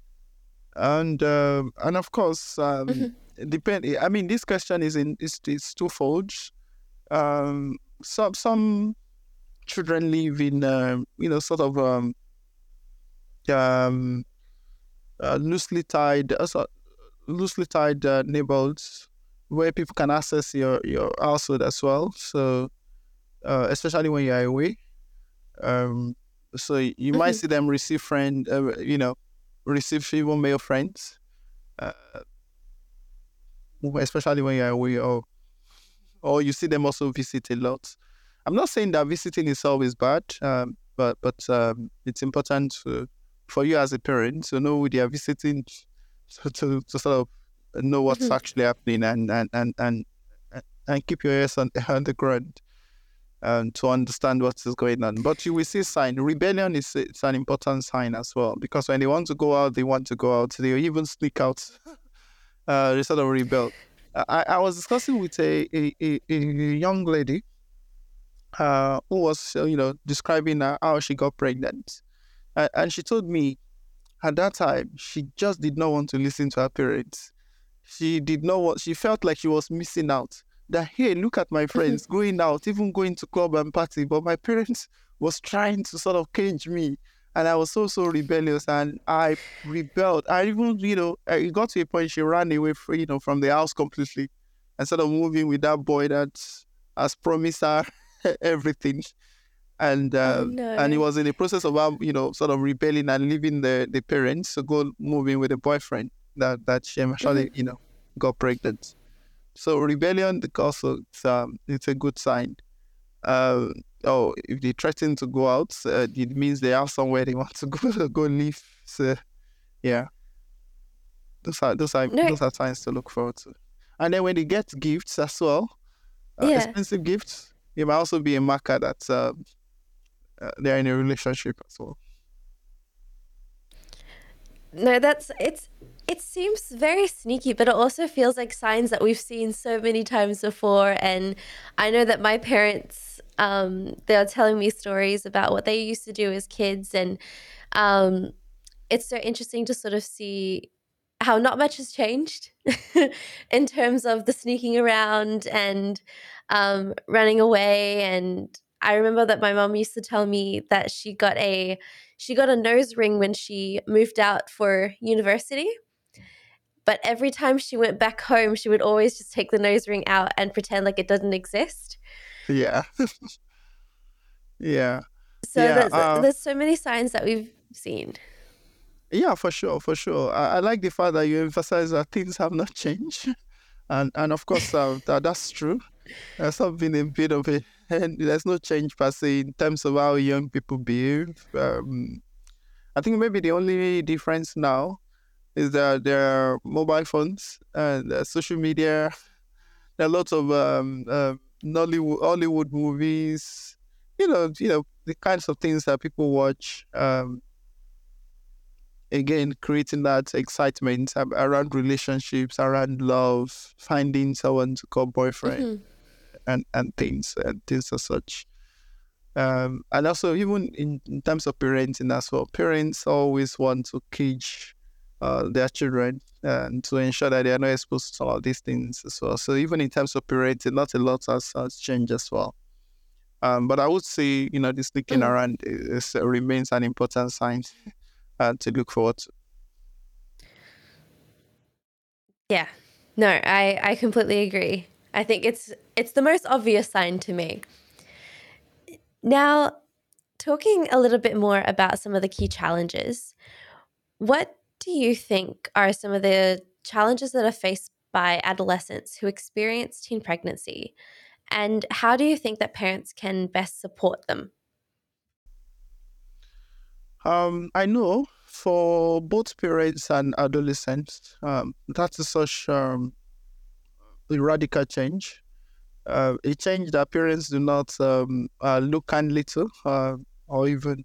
and uh, and of course, um, mm-hmm. depend. I mean, this question is in is, is twofold. um, some some children live in uh, you know sort of um, um, uh, loosely tied uh, loosely tied uh, neighborhoods where people can access your your household as well. So uh, especially when you're away, um, so you mm-hmm. might see them receive friend, uh, you know, receive female male friends, uh, especially when you're away, or or you see them also visit a lot. I'm not saying that visiting is always bad, um, but but um, it's important to, for you as a parent to know who they are visiting, to to, to sort of know what's mm-hmm. actually happening and and and and and keep your ears on, on the ground um, to understand what is going on. But you will see sign. Rebellion is it's an important sign as well because when they want to go out, they want to go out. They even sneak out. uh, they sort of rebel. I, I was discussing with a, a, a, a young lady uh, who was, you know, describing how she got pregnant. And she told me at that time, she just did not want to listen to her parents. She did not want, she felt like she was missing out. That, hey, look at my friends going out, even going to club and party. But my parents was trying to sort of cage me. And I was so, so rebellious and I rebelled. I even, you know, it got to a point she ran away, from, you know, from the house completely instead of moving with that boy that has promised her everything. And uh, oh, no. and he was in the process of um, you know sort of rebelling and leaving the, the parents to go moving with a boyfriend that that she actually mm-hmm. you know got pregnant. So rebellion also it's, um, it's a good sign. Uh, oh, if they threaten to go out, uh, it means they have somewhere they want to go go live. So yeah, those are those are no. those are signs to look forward to. And then when they get gifts as well, uh, yeah. expensive gifts, it might also be a marker that uh, uh, they're in a relationship as well. No, that's it's it seems very sneaky, but it also feels like signs that we've seen so many times before. And I know that my parents, um, they are telling me stories about what they used to do as kids, and um, it's so interesting to sort of see how not much has changed in terms of the sneaking around and um, running away. And I remember that my mom used to tell me that she got a she got a nose ring when she moved out for university. But every time she went back home, she would always just take the nose ring out and pretend like it doesn't exist. Yeah. yeah. So yeah, there's, uh, there's so many signs that we've seen. Yeah, for sure, for sure. I, I, like the fact that you emphasize that things have not changed, and and of course uh, that that's true. There's been a bit of a and there's no change per se in terms of how young people behave. Um, I think maybe the only difference now is that there are mobile phones and uh, social media. There are lots of um, uh, Nollywood, Hollywood movies. You know, you know the kinds of things that people watch. Um, again creating that excitement around relationships, around love, finding someone to call boyfriend, mm-hmm. and and things and things as such. Um, and also even in, in terms of parenting as well, parents always want to cage uh, their children and to ensure that they are not exposed to some of these things as well. So even in terms of parenting, not a lot has, has changed as well. Um, but I would say, you know, this looking mm. around is, remains an important sign uh, to look forward to. Yeah, no, I I completely agree. I think it's it's the most obvious sign to me. Now, talking a little bit more about some of the key challenges, what do you think are some of the challenges that are faced by adolescents who experience teen pregnancy? And how do you think that parents can best support them? Um, I know for both parents and adolescents, um, that is such um, a radical change. Uh, a change that parents do not um, uh, look kindly to, uh, or even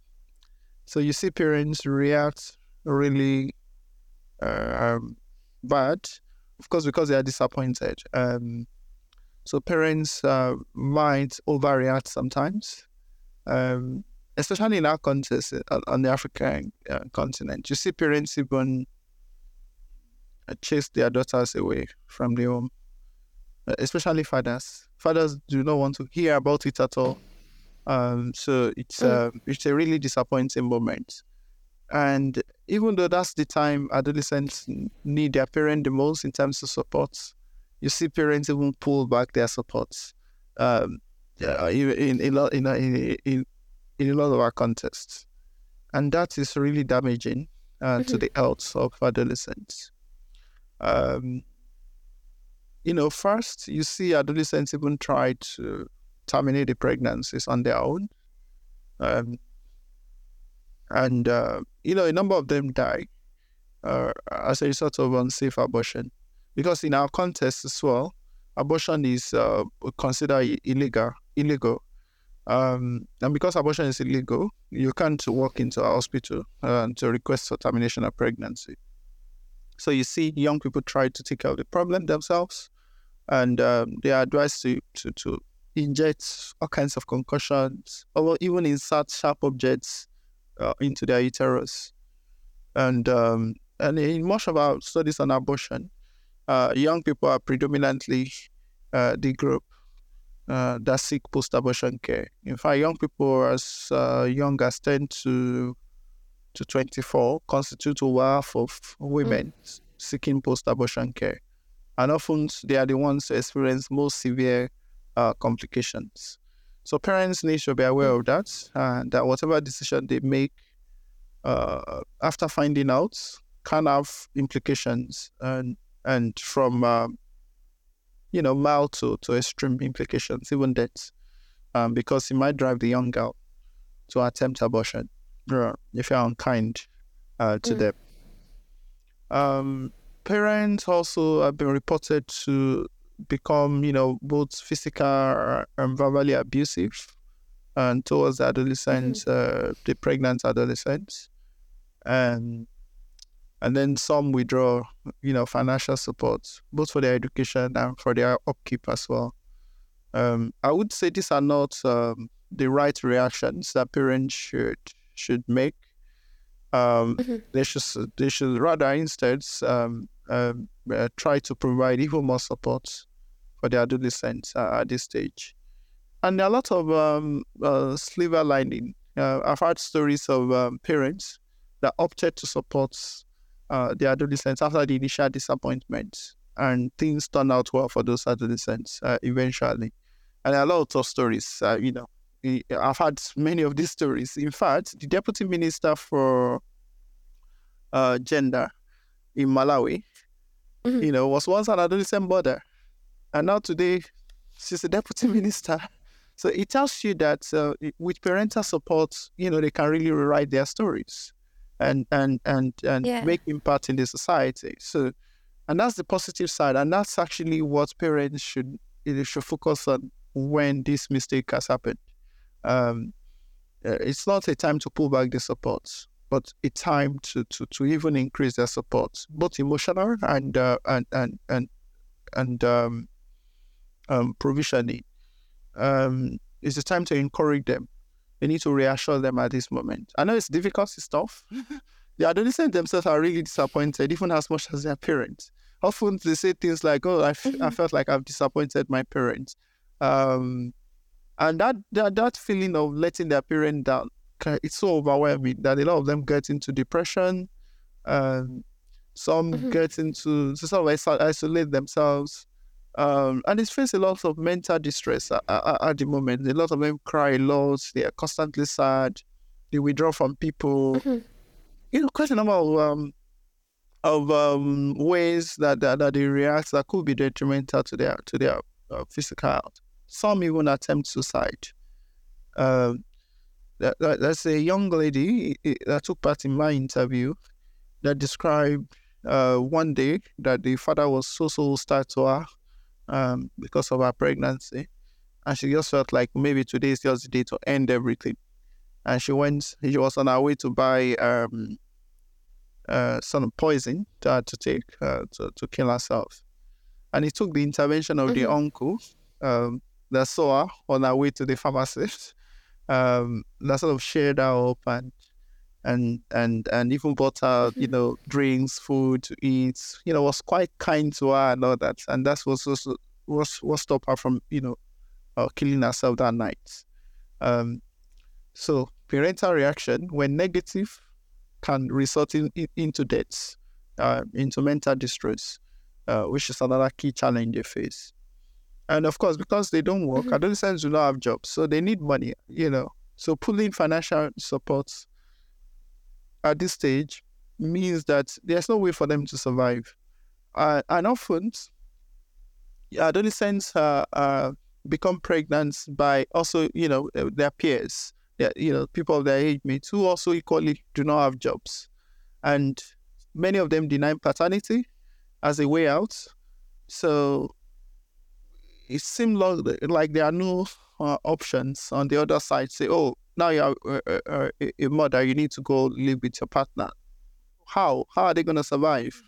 so. You see parents react really um, bad, of course, because they are disappointed. Um, so parents uh, might overreact sometimes. Um, especially in our context uh, on the African uh, continent, you see parents even uh, chase their daughters away from the home especially fathers. Fathers do not want to hear about it at all. Um, so it's uh, it's a really disappointing moment. And even though that's the time adolescents need their parent the most in terms of support, you see parents even pull back their supports. Um, yeah, in in in, in, in, in a lot of our contexts, and that is really damaging uh, mm-hmm. to the health of adolescents. Um, you know, first you see adolescents even try to terminate the pregnancies on their own. Um, and, uh, you know, a number of them die uh, as a result of unsafe abortion. Because in our context as well, abortion is uh, considered illegal. illegal. Um, and because abortion is illegal, you can't walk into a hospital uh, to request for termination of pregnancy. So you see young people try to take care of the problem themselves, and um, they are advised to, to, to inject all kinds of concoctions, or even insert sharp objects uh, into their uterus. And um, and in most of our studies on abortion, uh, young people are predominantly uh, the group uh, that seek post-abortion care. In fact, young people as uh, young as 10 to to 24 constitute over half of women mm. seeking post-abortion care. And often they are the ones who experience most severe uh, complications. So parents need to be aware of that, and that whatever decision they make uh, after finding out can have implications, and and from uh, you know mild to, to extreme implications, even death, um, because it might drive the young girl to attempt abortion if you're unkind uh, to mm. them. Um, parents also have been reported to become, you know, both physical and verbally abusive and towards the adolescents, mm-hmm. uh, the pregnant adolescents. And and then some withdraw, you know, financial support, both for their education and for their upkeep as well. Um, I would say these are not um, the right reactions that parents should should make. Um, mm-hmm. They should they should rather instead um, um, uh, try to provide even more support for the adolescents uh, at this stage. And there are a lot of um, uh, silver lining. Uh, I've heard stories of um, parents that opted to support uh, the adolescents after the initial disappointment, and things turned out well for those adolescents uh, eventually. And there are a lot of stories, uh, you know. I've had many of these stories. In fact, the deputy minister for uh, gender in Malawi, mm-hmm. you know, was once an adolescent mother and now today, she's a deputy minister. So it tells you that uh, with parental support, you know, they can really rewrite their stories and and and and yeah. make impact in the society. So, and that's the positive side, and that's actually what parents should should focus on when this mistake has happened. Um, uh, it's not a time to pull back the support, but a time to to, to even increase their support, both emotional and uh, and and and and um, um, provisioning, um, it's the time to encourage them. We need to reassure them at this moment. I know it's difficult, it's tough. the adolescents themselves are really disappointed, even as much as their parents. Often they say things like, "Oh, I, f- mm-hmm. I felt like I've disappointed my parents," um, and that, that that feeling of letting their parent down, it's so overwhelming that a lot of them get into depression. Um, some mm-hmm. get into sort of isolate themselves. Um, and they face a lot of mental distress at, at, at, the moment. A lot of them cry a lot. They are constantly sad. They withdraw from people. Mm-hmm. You know, quite a number of um, of um, ways that, that, that they react that could be detrimental to their to their uh, physical health. Some even attempt suicide. Um, that, that, that's a young lady that took part in my interview that described uh, one day that the father was so so hostile to her um, because of her pregnancy. And she just felt like maybe today is just the day to end everything. And she went, she was on her way to buy um, uh, some poison to, to take uh, to, to kill herself. And it took the intervention of mm-hmm. the uncle um, that saw her on her way to the pharmacist um, that sort of shared her up and and and and even bought her, you know, drinks, food to eat. You know, was quite kind to her and all that. And that was also what what stop her from you know uh, killing herself that night. Um, so parental reaction when negative can result in, in into deaths, uh, into mental distress, uh, which is another key challenge they face. And of course, because they don't work, mm-hmm. adolescents do not have jobs, so they need money. You know, so pulling financial support at this stage means that there's no way for them to survive. Uh, and often, adolescents uh, uh, become pregnant by also, you know, uh, their peers, their, you know, people of their age mates who also equally do not have jobs. And many of them deny paternity as a way out. So it seems like, like there are no uh, options on the other side. Say, oh, now you're a, a, a mother, you need to go live with your partner. How? How are they going to survive?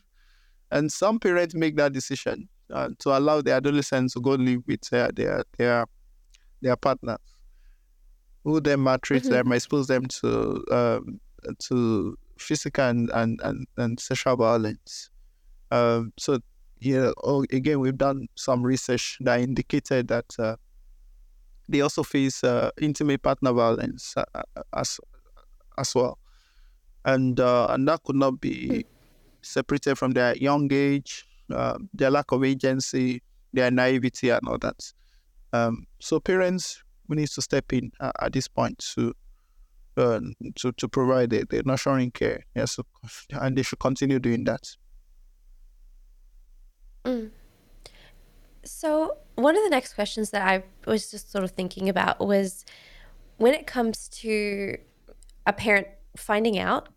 And some parents make that decision uh, to allow their adolescents to go live with their their their, their partners, who then maltreat mm-hmm. them, expose them to um, to physical and, and, and, and sexual violence. Um, so yeah, oh, again, we've done some research that indicated that uh, they also face uh, intimate partner violence uh, uh as as well, and uh, and that could not be separated from their young age, uh, their lack of agency, their naivety, and all that. Um, so parents, we need to step in at this point to to to provide the, the nurturing care. Yes, and they should continue doing that. Mm. So, one of the next questions that I was just sort of thinking about was when it comes to a parent finding out,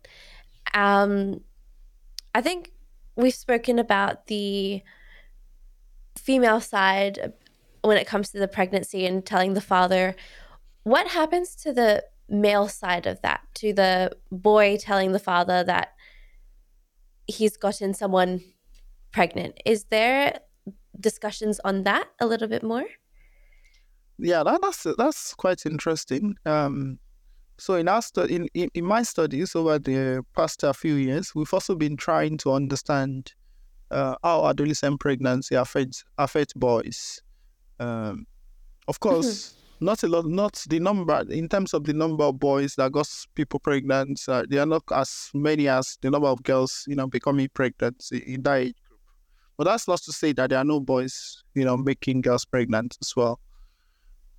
um, I think we've spoken about the female side when it comes to the pregnancy and telling the father. What happens to the male side of that, to the boy telling the father that he's gotten someone pregnant? Is there discussions on that a little bit more? Yeah, that, that's that's quite interesting. Um, so in our stu- in, in, in my studies over the past few years, we've also been trying to understand uh, how adolescent pregnancy affects affects boys. Um, of course, not a lot, not the number in terms of the number of boys that got people pregnant. Uh, they are not as many as the number of girls, you know, becoming pregnant in that age but that's not to say that there are no boys, you know, making girls pregnant as well.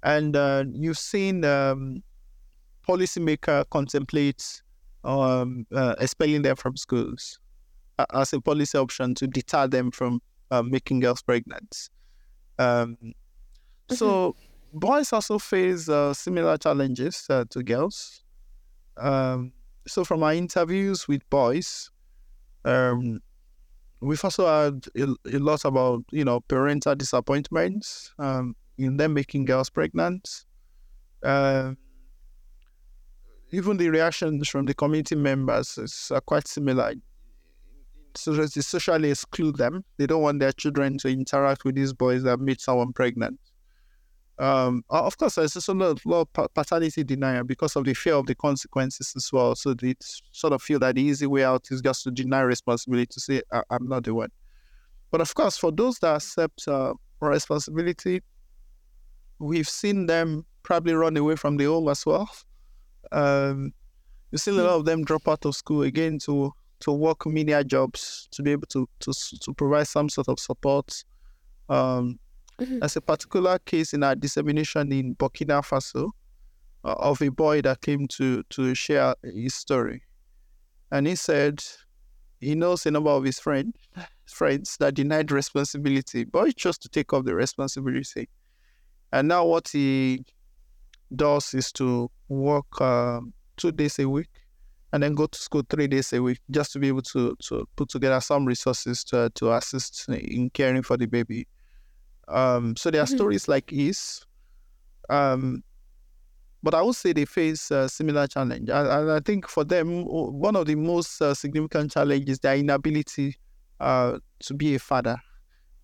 And uh, you've seen um, policymaker contemplate um, uh, expelling them from schools as a policy option to deter them from uh, making girls pregnant. Um, mm-hmm. So boys also face uh, similar challenges uh, to girls. Um, so from our interviews with boys, um, we've also had a, lot about you know parental disappointments um, in them making girls pregnant. Uh, even the reactions from the community members is uh, quite similar. So they socially exclude them. They don't want their children to interact with these boys that made someone pregnant. Um, of course, there's also a lot, of paternity denial because of the fear of the consequences as well. So they sort of feel that the easy way out is just to deny responsibility, to say, I- am not the one. But of course, for those that accept uh, responsibility, we've seen them probably run away from the home as well. Um, you've seen a lot of them drop out of school again to to work media jobs to be able to to to provide some sort of support. Um, Mm-hmm. There's a particular case in our dissemination in Burkina Faso uh, of a boy that came to to share his story, and he said he knows a number of his friend friends that denied responsibility, but he chose to take up the responsibility. And now what he does is to work uh, two days a week and then go to school three days a week just to be able to, to put together some resources to, to assist in caring for the baby. Um, so there are mm-hmm. stories like this. Um, but I would say they face a similar challenge. And, I think for them, one of the most uh, significant challenges is their inability uh, to be a father.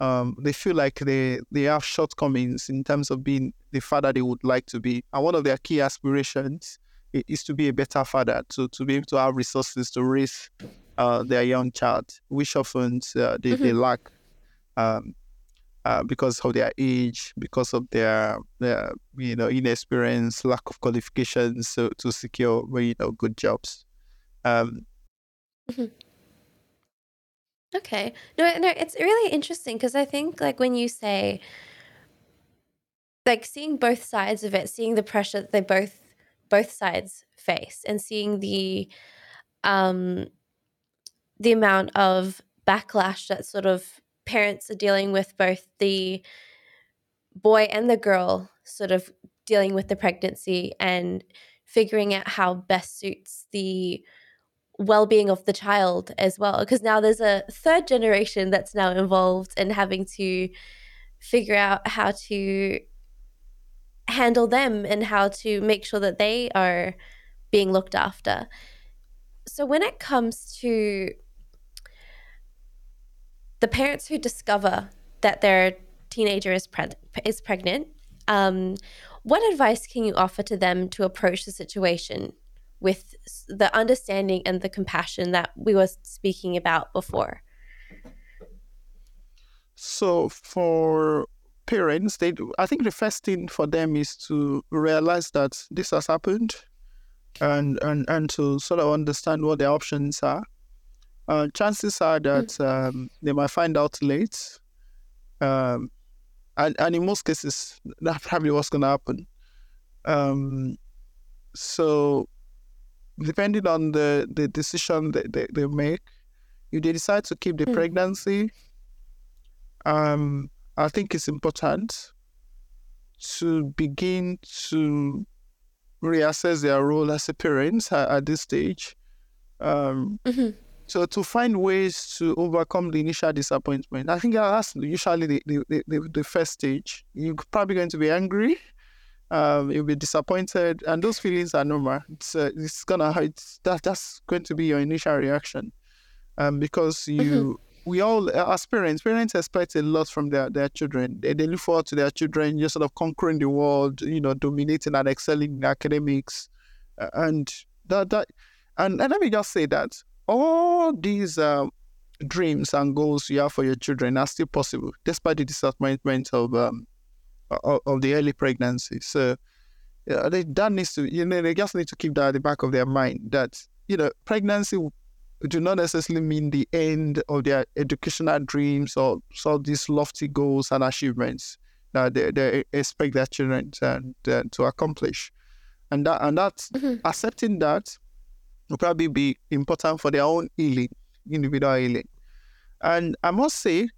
Um, they feel like they, they have shortcomings in terms of being the father they would like to be. And one of their key aspirations is to be a better father, to, to be able to have resources to raise uh, their young child, which often uh, they, mm-hmm. they lack. Um, uh, because of their age, because of their, their you know inexperience, lack of qualifications so, to secure you know good jobs. Um, mm-hmm. Okay, no, no, it's really interesting because I think like when you say like seeing both sides of it, seeing the pressure that they both both sides face, and seeing the um the amount of backlash that sort of parents are dealing with both the boy and the girl sort of dealing with the pregnancy and figuring out how best suits the well-being of the child as well. Because now there's a third generation that's now involved and having to figure out how to handle them and how to make sure that they are being looked after. So when it comes to the parents who discover that their teenager is, pre- is pregnant, um, what advice can you offer to them to approach the situation with the understanding and the compassion that we were speaking about before? So for parents, they I think the first thing for them is to realize that this has happened and and and to sort of understand what their options are uh, chances are that mm. um, they might find out late. Um, and, and in most cases, that's probably what's going to happen. Um, so, depending on the, the decision that they, they make, if they decide to keep the mm. pregnancy, um, I think it's important to begin to reassess their role as a parent at, at this stage. Um, mm-hmm. So to find ways to overcome the initial disappointment, I think that's usually the, the, the, the first stage. You're probably going to be angry, um, you'll be disappointed, and those feelings are normal. It's uh, it's gonna it's, that that's going to be your initial reaction, um, because you mm-hmm. we all as parents, parents expect a lot from their their children. They, they look forward to their children just sort of conquering the world, you know, dominating and excelling in academics, and that that and, and let me just say that all these uh, dreams and goals you have for your children are still possible despite the disappointment of um, of, of the early pregnancy. So yeah, they, that needs to you know they just need to keep that at the back of their mind that you know pregnancy do not necessarily mean the end of their educational dreams or so these lofty goals and achievements that they, they expect their children to, to, to accomplish. And that and that's mm-hmm. accepting that will probably be important for their own healing, individual healing. And I must say,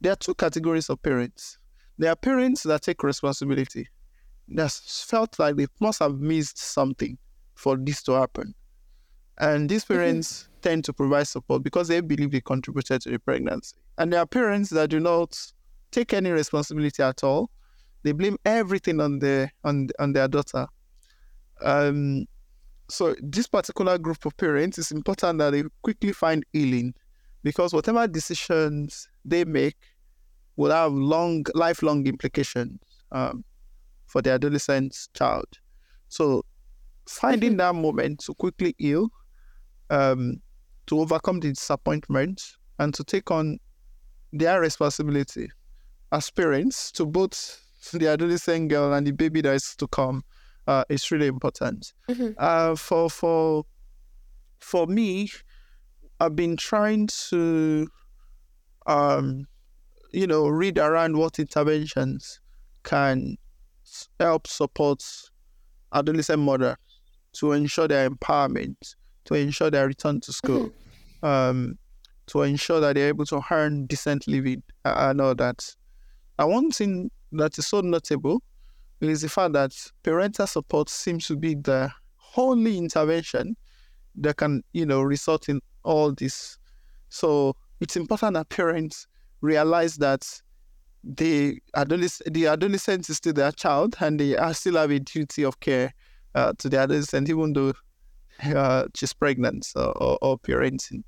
there are two categories of parents. There are parents that take responsibility, that felt like they must have missed something for this to happen. And these mm-hmm. parents mm-hmm. tend to provide support because they believe they contributed to the pregnancy. And there are parents that do not take any responsibility at all. They blame everything on their on on their daughter. Um, so this particular group of parents it's important that they quickly find healing because whatever decisions they make will have long lifelong implications um, for the adolescent child. So finding that moment to quickly heal um, to overcome the disappointment and to take on their responsibility as parents to both the adolescent girl and the baby that is to come uh, is really important. Mm-hmm. Uh, for for for me, I've been trying to, um, you know, read around what interventions can help support adolescent mothers to ensure their empowerment, to ensure their return to school, mm-hmm. um, to ensure that they're able to earn decent living and all that. And one thing that is so notable is the fact that parental support seems to be the only intervention that can, you know, result in all this. So it's important that parents realize that the adolescent, the adolescent is still their child, and they are still have a duty of care uh, to the adolescent, even though uh, she's pregnant or, or, or parenting.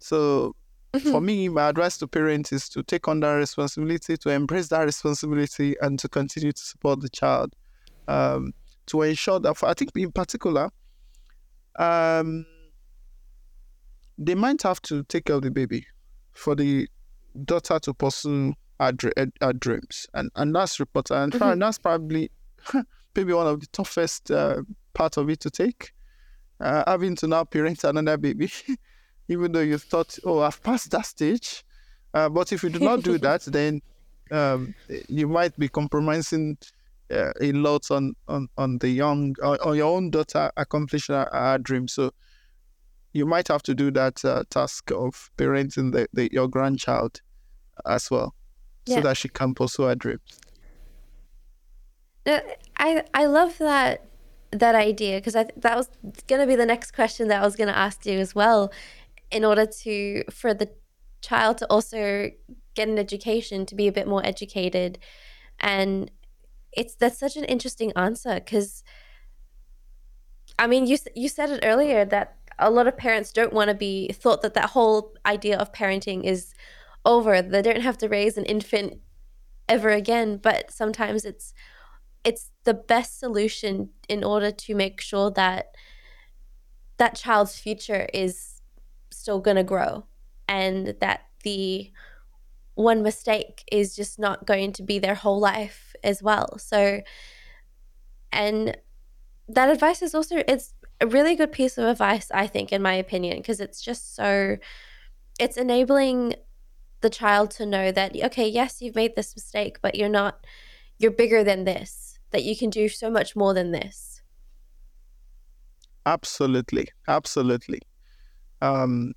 So Mm-hmm. For me, my advice to parents is to take on that responsibility, to embrace that responsibility, and to continue to support the child. Um, to ensure that, for, I think in particular, um, they might have to take care of the baby for the daughter to pursue our, our dreams, and and that's important. And mm-hmm. that's probably maybe one of the toughest uh, part of it to take. Uh, having to now parent another baby, even though you thought, oh, I've passed that stage. Uh, but if you do not do that, then um, you might be compromising uh, a lot on, on, on the young, on your own daughter accomplishing her, her dream. So you might have to do that uh, task of parenting the, the, your grandchild as well, yeah. so that she can pursue her dreams. Uh, I I love that that idea because I that was going to be the next question that I was going to ask you as well. In order to for the child to also get an education, to be a bit more educated, and it's that's such an interesting answer because. I mean, you you said it earlier that a lot of parents don't want to be thought that that whole idea of parenting is over. They don't have to raise an infant ever again, but sometimes it's it's the best solution in order to make sure that that child's future is still going to grow and that the one mistake is just not going to be their whole life as well so and that advice is also it's a really good piece of advice i think in my opinion because it's just so it's enabling the child to know that okay yes you've made this mistake but you're not you're bigger than this that you can do so much more than this. Absolutely, absolutely. Um,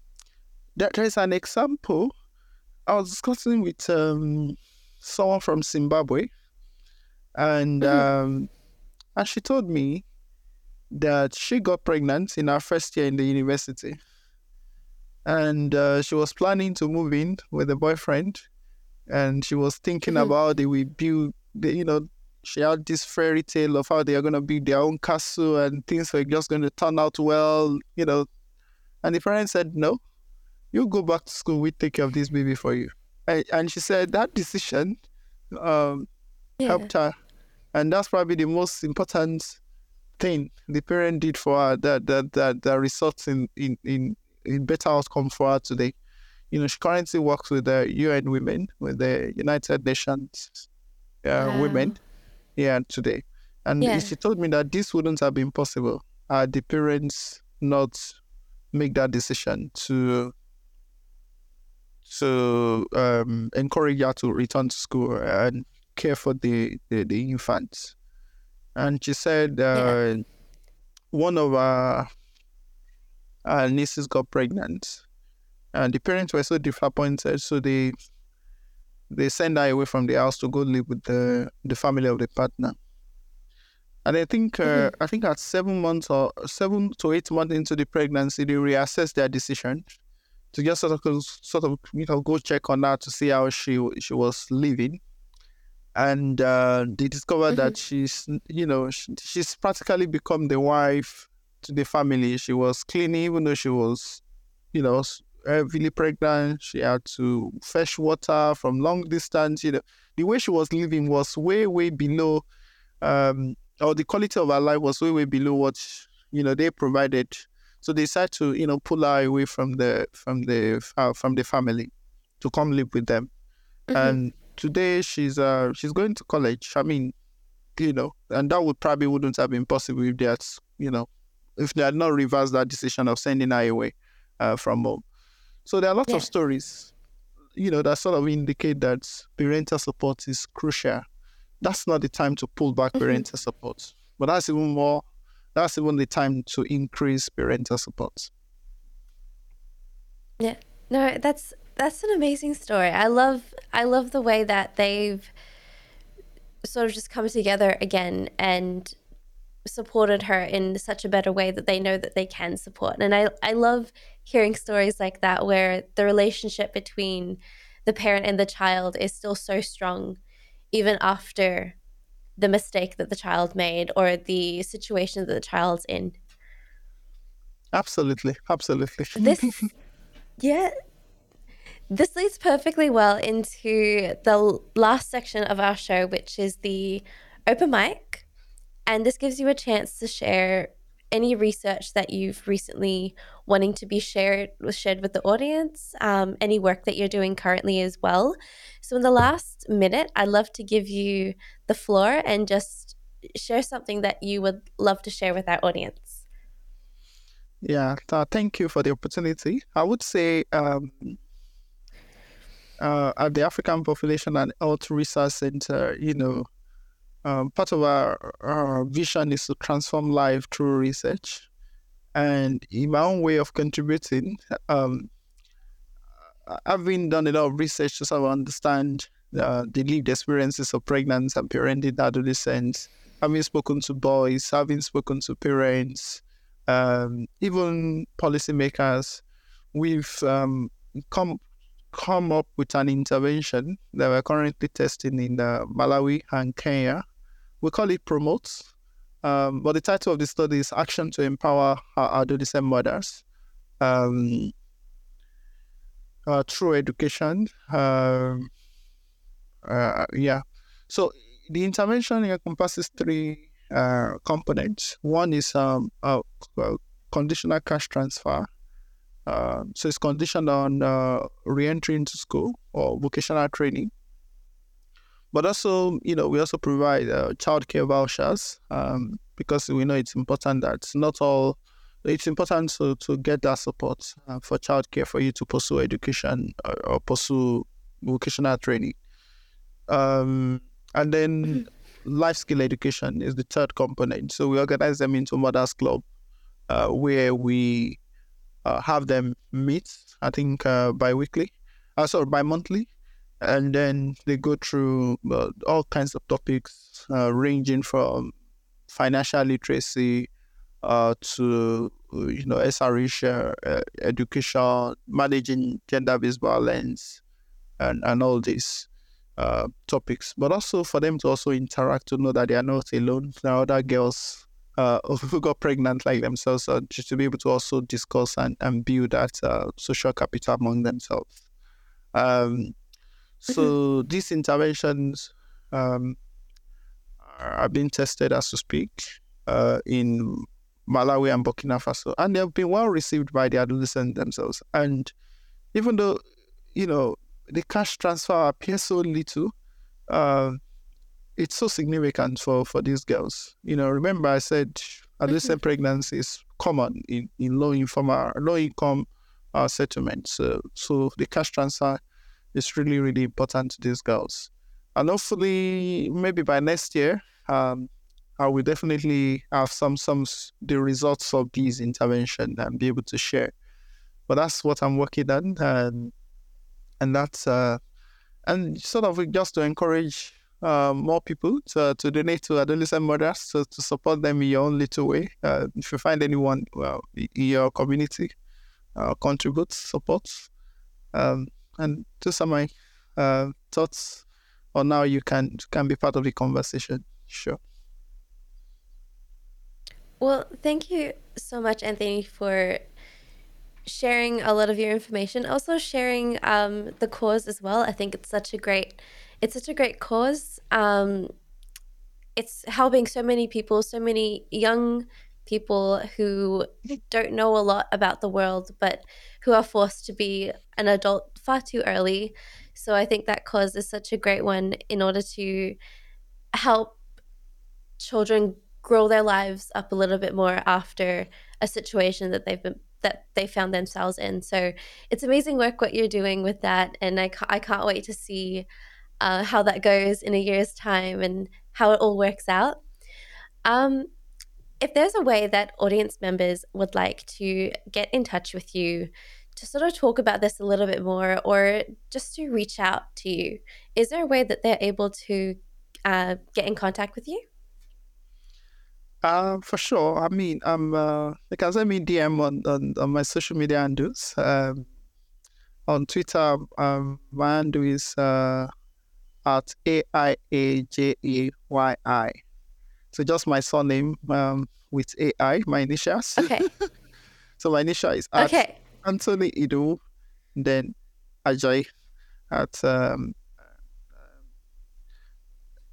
there, there's an example. I was discussing with um, someone from Zimbabwe, and mm-hmm. um, and she told me that she got pregnant in her first year in the university, and uh, she was planning to move in with a boyfriend, and she was thinking mm-hmm. about the we build the you know she had this fairy tale of how they are going to build their own castle and things were just going to turn out well, you know. And the parents said, no, you go back to school, we take care of this baby for you. And, and she said that decision um, yeah. helped her. And that's probably the most important thing the parent did for her that that that, that results in, in, in, in better outcome for her today. You know, she currently works with the UN Women, with the United Nations uh, wow. Women here today. And yeah. she told me that this wouldn't have been possible had the parents not make that decision to to um, encourage her to return to school and care for the, the, the infants. And she said uh, yeah. one of our, our nieces got pregnant, and the parents were so disappointed, so they they send her away from the house to go live with the the family of the partner. And I think uh, mm-hmm. I think at seven months or seven to eight months into the pregnancy, they reassess their decision to just sort of sort of you know go check on her to see how she she was living, and uh, they discovered mm-hmm. that she's you know she, she's practically become the wife to the family. She was cleaning even though she was you know heavily pregnant. She had to fetch water from long distance. You know, the way she was living was way, way below, um, or the quality of our life was way, way below what you know they provided. So they decided to, you know, pull her away from the from the uh, from the family to come live with them. Mm-hmm. And today she's uh she's going to college. I mean, you know, and that would probably wouldn't have been possible if they had, you know, if they had not reversed that decision of sending her away uh, from home. So there are lots yeah. of stories, you know, that sort of indicate that parental support is crucial. That's not the time to pull back mm-hmm. parental support, but that's even more. That's even the time to increase parental support. Yeah, no, that's that's an amazing story. I love I love the way that they've sort of just come together again and supported her in such a better way that they know that they can support. And I, I love hearing stories like that where the relationship between the parent and the child is still so strong, even after the mistake that the child made or the situation that the child's in. Absolutely. Absolutely. This, yeah. This leads perfectly well into the last section of our show, which is the open mic and this gives you a chance to share any research that you've recently wanting to be shared shared with the audience, um, any work that you're doing currently as well. So in the last minute, I'd love to give you the floor and just share something that you would love to share with our audience. Yeah, uh, thank you for the opportunity. I would say um, uh, at the African Population and Health Research Center, you know, um, part of our, our vision is to transform life through research. And in my own way of contributing, um, been done a lot of research to sort of understand uh, the lived experiences of pregnant and parenting adolescents, having spoken to boys, having spoken to parents, um, even policymakers, we've um, come come up with an intervention that we're currently testing in uh, Malawi and Kenya. We call it Promote, um, but the title of the study is Action to Empower Our Adolescent Mothers um, uh, through education. Um, uh, yeah. So the intervention encompasses three uh, components. One is um, a, a conditional cash transfer. Uh, so it's conditioned on uh, re-entry into school or vocational training. But also, you know, we also provide uh, childcare vouchers um, because we know it's important that not all. It's important to, to get that support uh, for childcare for you to pursue education or, or pursue vocational training. Um, and then mm-hmm. life skill education is the third component. So we organize them into Mothers Club, uh, where we uh, have them meet, I think, uh, bi weekly, uh, sorry, bi monthly. And then they go through uh, all kinds of topics, uh, ranging from financial literacy uh, to you know SRH, uh, education, managing gender-based violence, and and all these uh, topics, but also for them to also interact to know that they are not alone. There are other girls uh, who got pregnant like themselves, uh, just to be able to also discuss and, and build that uh, social capital among themselves. Um, so mm-hmm. these interventions um, are being tested as we speak uh, in Malawi and Burkina Faso, and they've been well received by the adolescents themselves. And even though, you know, the cash transfer appears so little. Uh, it's so significant for, for these girls. You know, remember I said adolescent mm-hmm. pregnancy is common in, in low income low income uh, settlements. So, so the cash transfer is really really important to these girls. And hopefully, maybe by next year, um, I will definitely have some some the results of these interventions and be able to share. But that's what I'm working on, and and that's uh, and sort of just to encourage uh, more people to, to donate to adolescent mothers to, to support them in your own little way. Uh, if you find anyone well, in your community, uh, contribute, support, um, and those are my uh, thoughts. Or now you can can be part of the conversation. Sure. Well, thank you so much, Anthony, for sharing a lot of your information, also sharing um, the cause as well. I think it's such a great, it's such a great cause. Um, it's helping so many people, so many young people who don't know a lot about the world, but who are forced to be an adult far too early. So I think that cause is such a great one in order to help children grow their lives up a little bit more after a situation that they've been that they found themselves in. So it's amazing work what you're doing with that, and I ca- I can't wait to see uh, how that goes in a year's time and how it all works out. Um, if there's a way that audience members would like to get in touch with you to sort of talk about this a little bit more or just to reach out to you, is there a way that they're able to uh, get in contact with you? Uh, for sure. I mean, I'm uh, you can send me DM on, on, on my social media handles. Um, on Twitter, um, my handle is uh, at A I A J E Y I. So just my surname um, with A I, my initials. Okay. so my initial is at okay. Anthony Ido, then Ajay at um,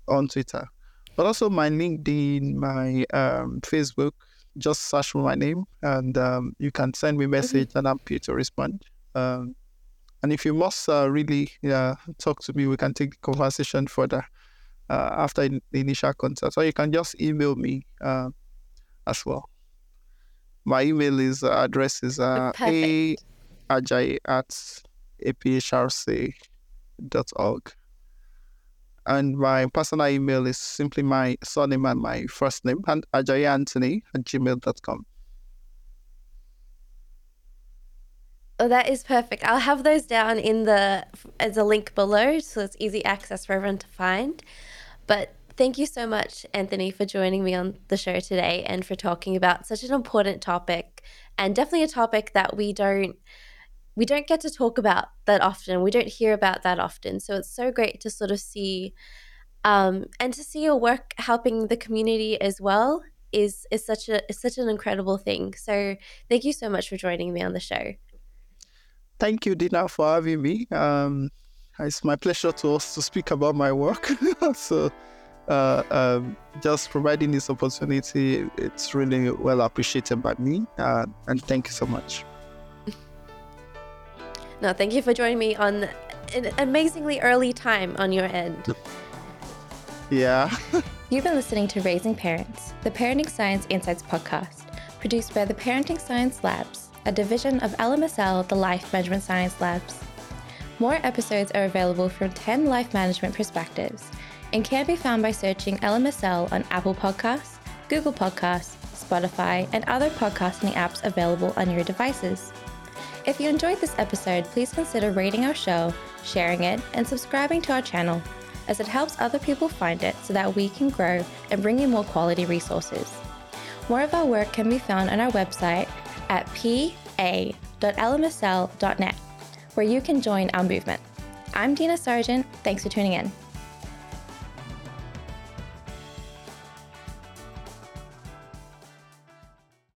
on Twitter but also my LinkedIn, my um, Facebook. just search for my name and um, you can send me a message and I'm here to respond. Um, and if you must uh, really uh, talk to me, we can take the conversation further uh, after in, the initial contact. Or you can just email me uh, as well. My email is uh, address is uh, a ajayi at aphrc.org. And my personal email is simply my surname and my first name, and ajayanthony at gmail.com. Oh, that is perfect. I'll have those down in the as a link below, so it's easy access for everyone to find. But thank you so much, Anthony, for joining me on the show today and for talking about such an important topic, and definitely a topic that we don't we don't get to talk about that often. We don't hear about that often. So it's so great to sort of see um, and to see your work helping the community as well is is such a is such an incredible thing. So thank you so much for joining me on the show. Thank you, Dina, for having me. Um, it's my pleasure to to speak about my work. so, uh, um, just providing this opportunity, it's really well appreciated by me. Uh, and thank you so much. No, thank you for joining me on an amazingly early time on your end. Yeah. You've been listening to Raising Parents, the Parenting Science Insights podcast, produced by the Parenting Science Labs a division of LMSL, the Life Management Science Labs. More episodes are available from 10 life management perspectives and can be found by searching LMSL on Apple Podcasts, Google Podcasts, Spotify, and other podcasting apps available on your devices. If you enjoyed this episode, please consider rating our show, sharing it, and subscribing to our channel, as it helps other people find it so that we can grow and bring you more quality resources. More of our work can be found on our website at pa.lmsl.net, where you can join our movement. I'm Dina Sargeant. Thanks for tuning in.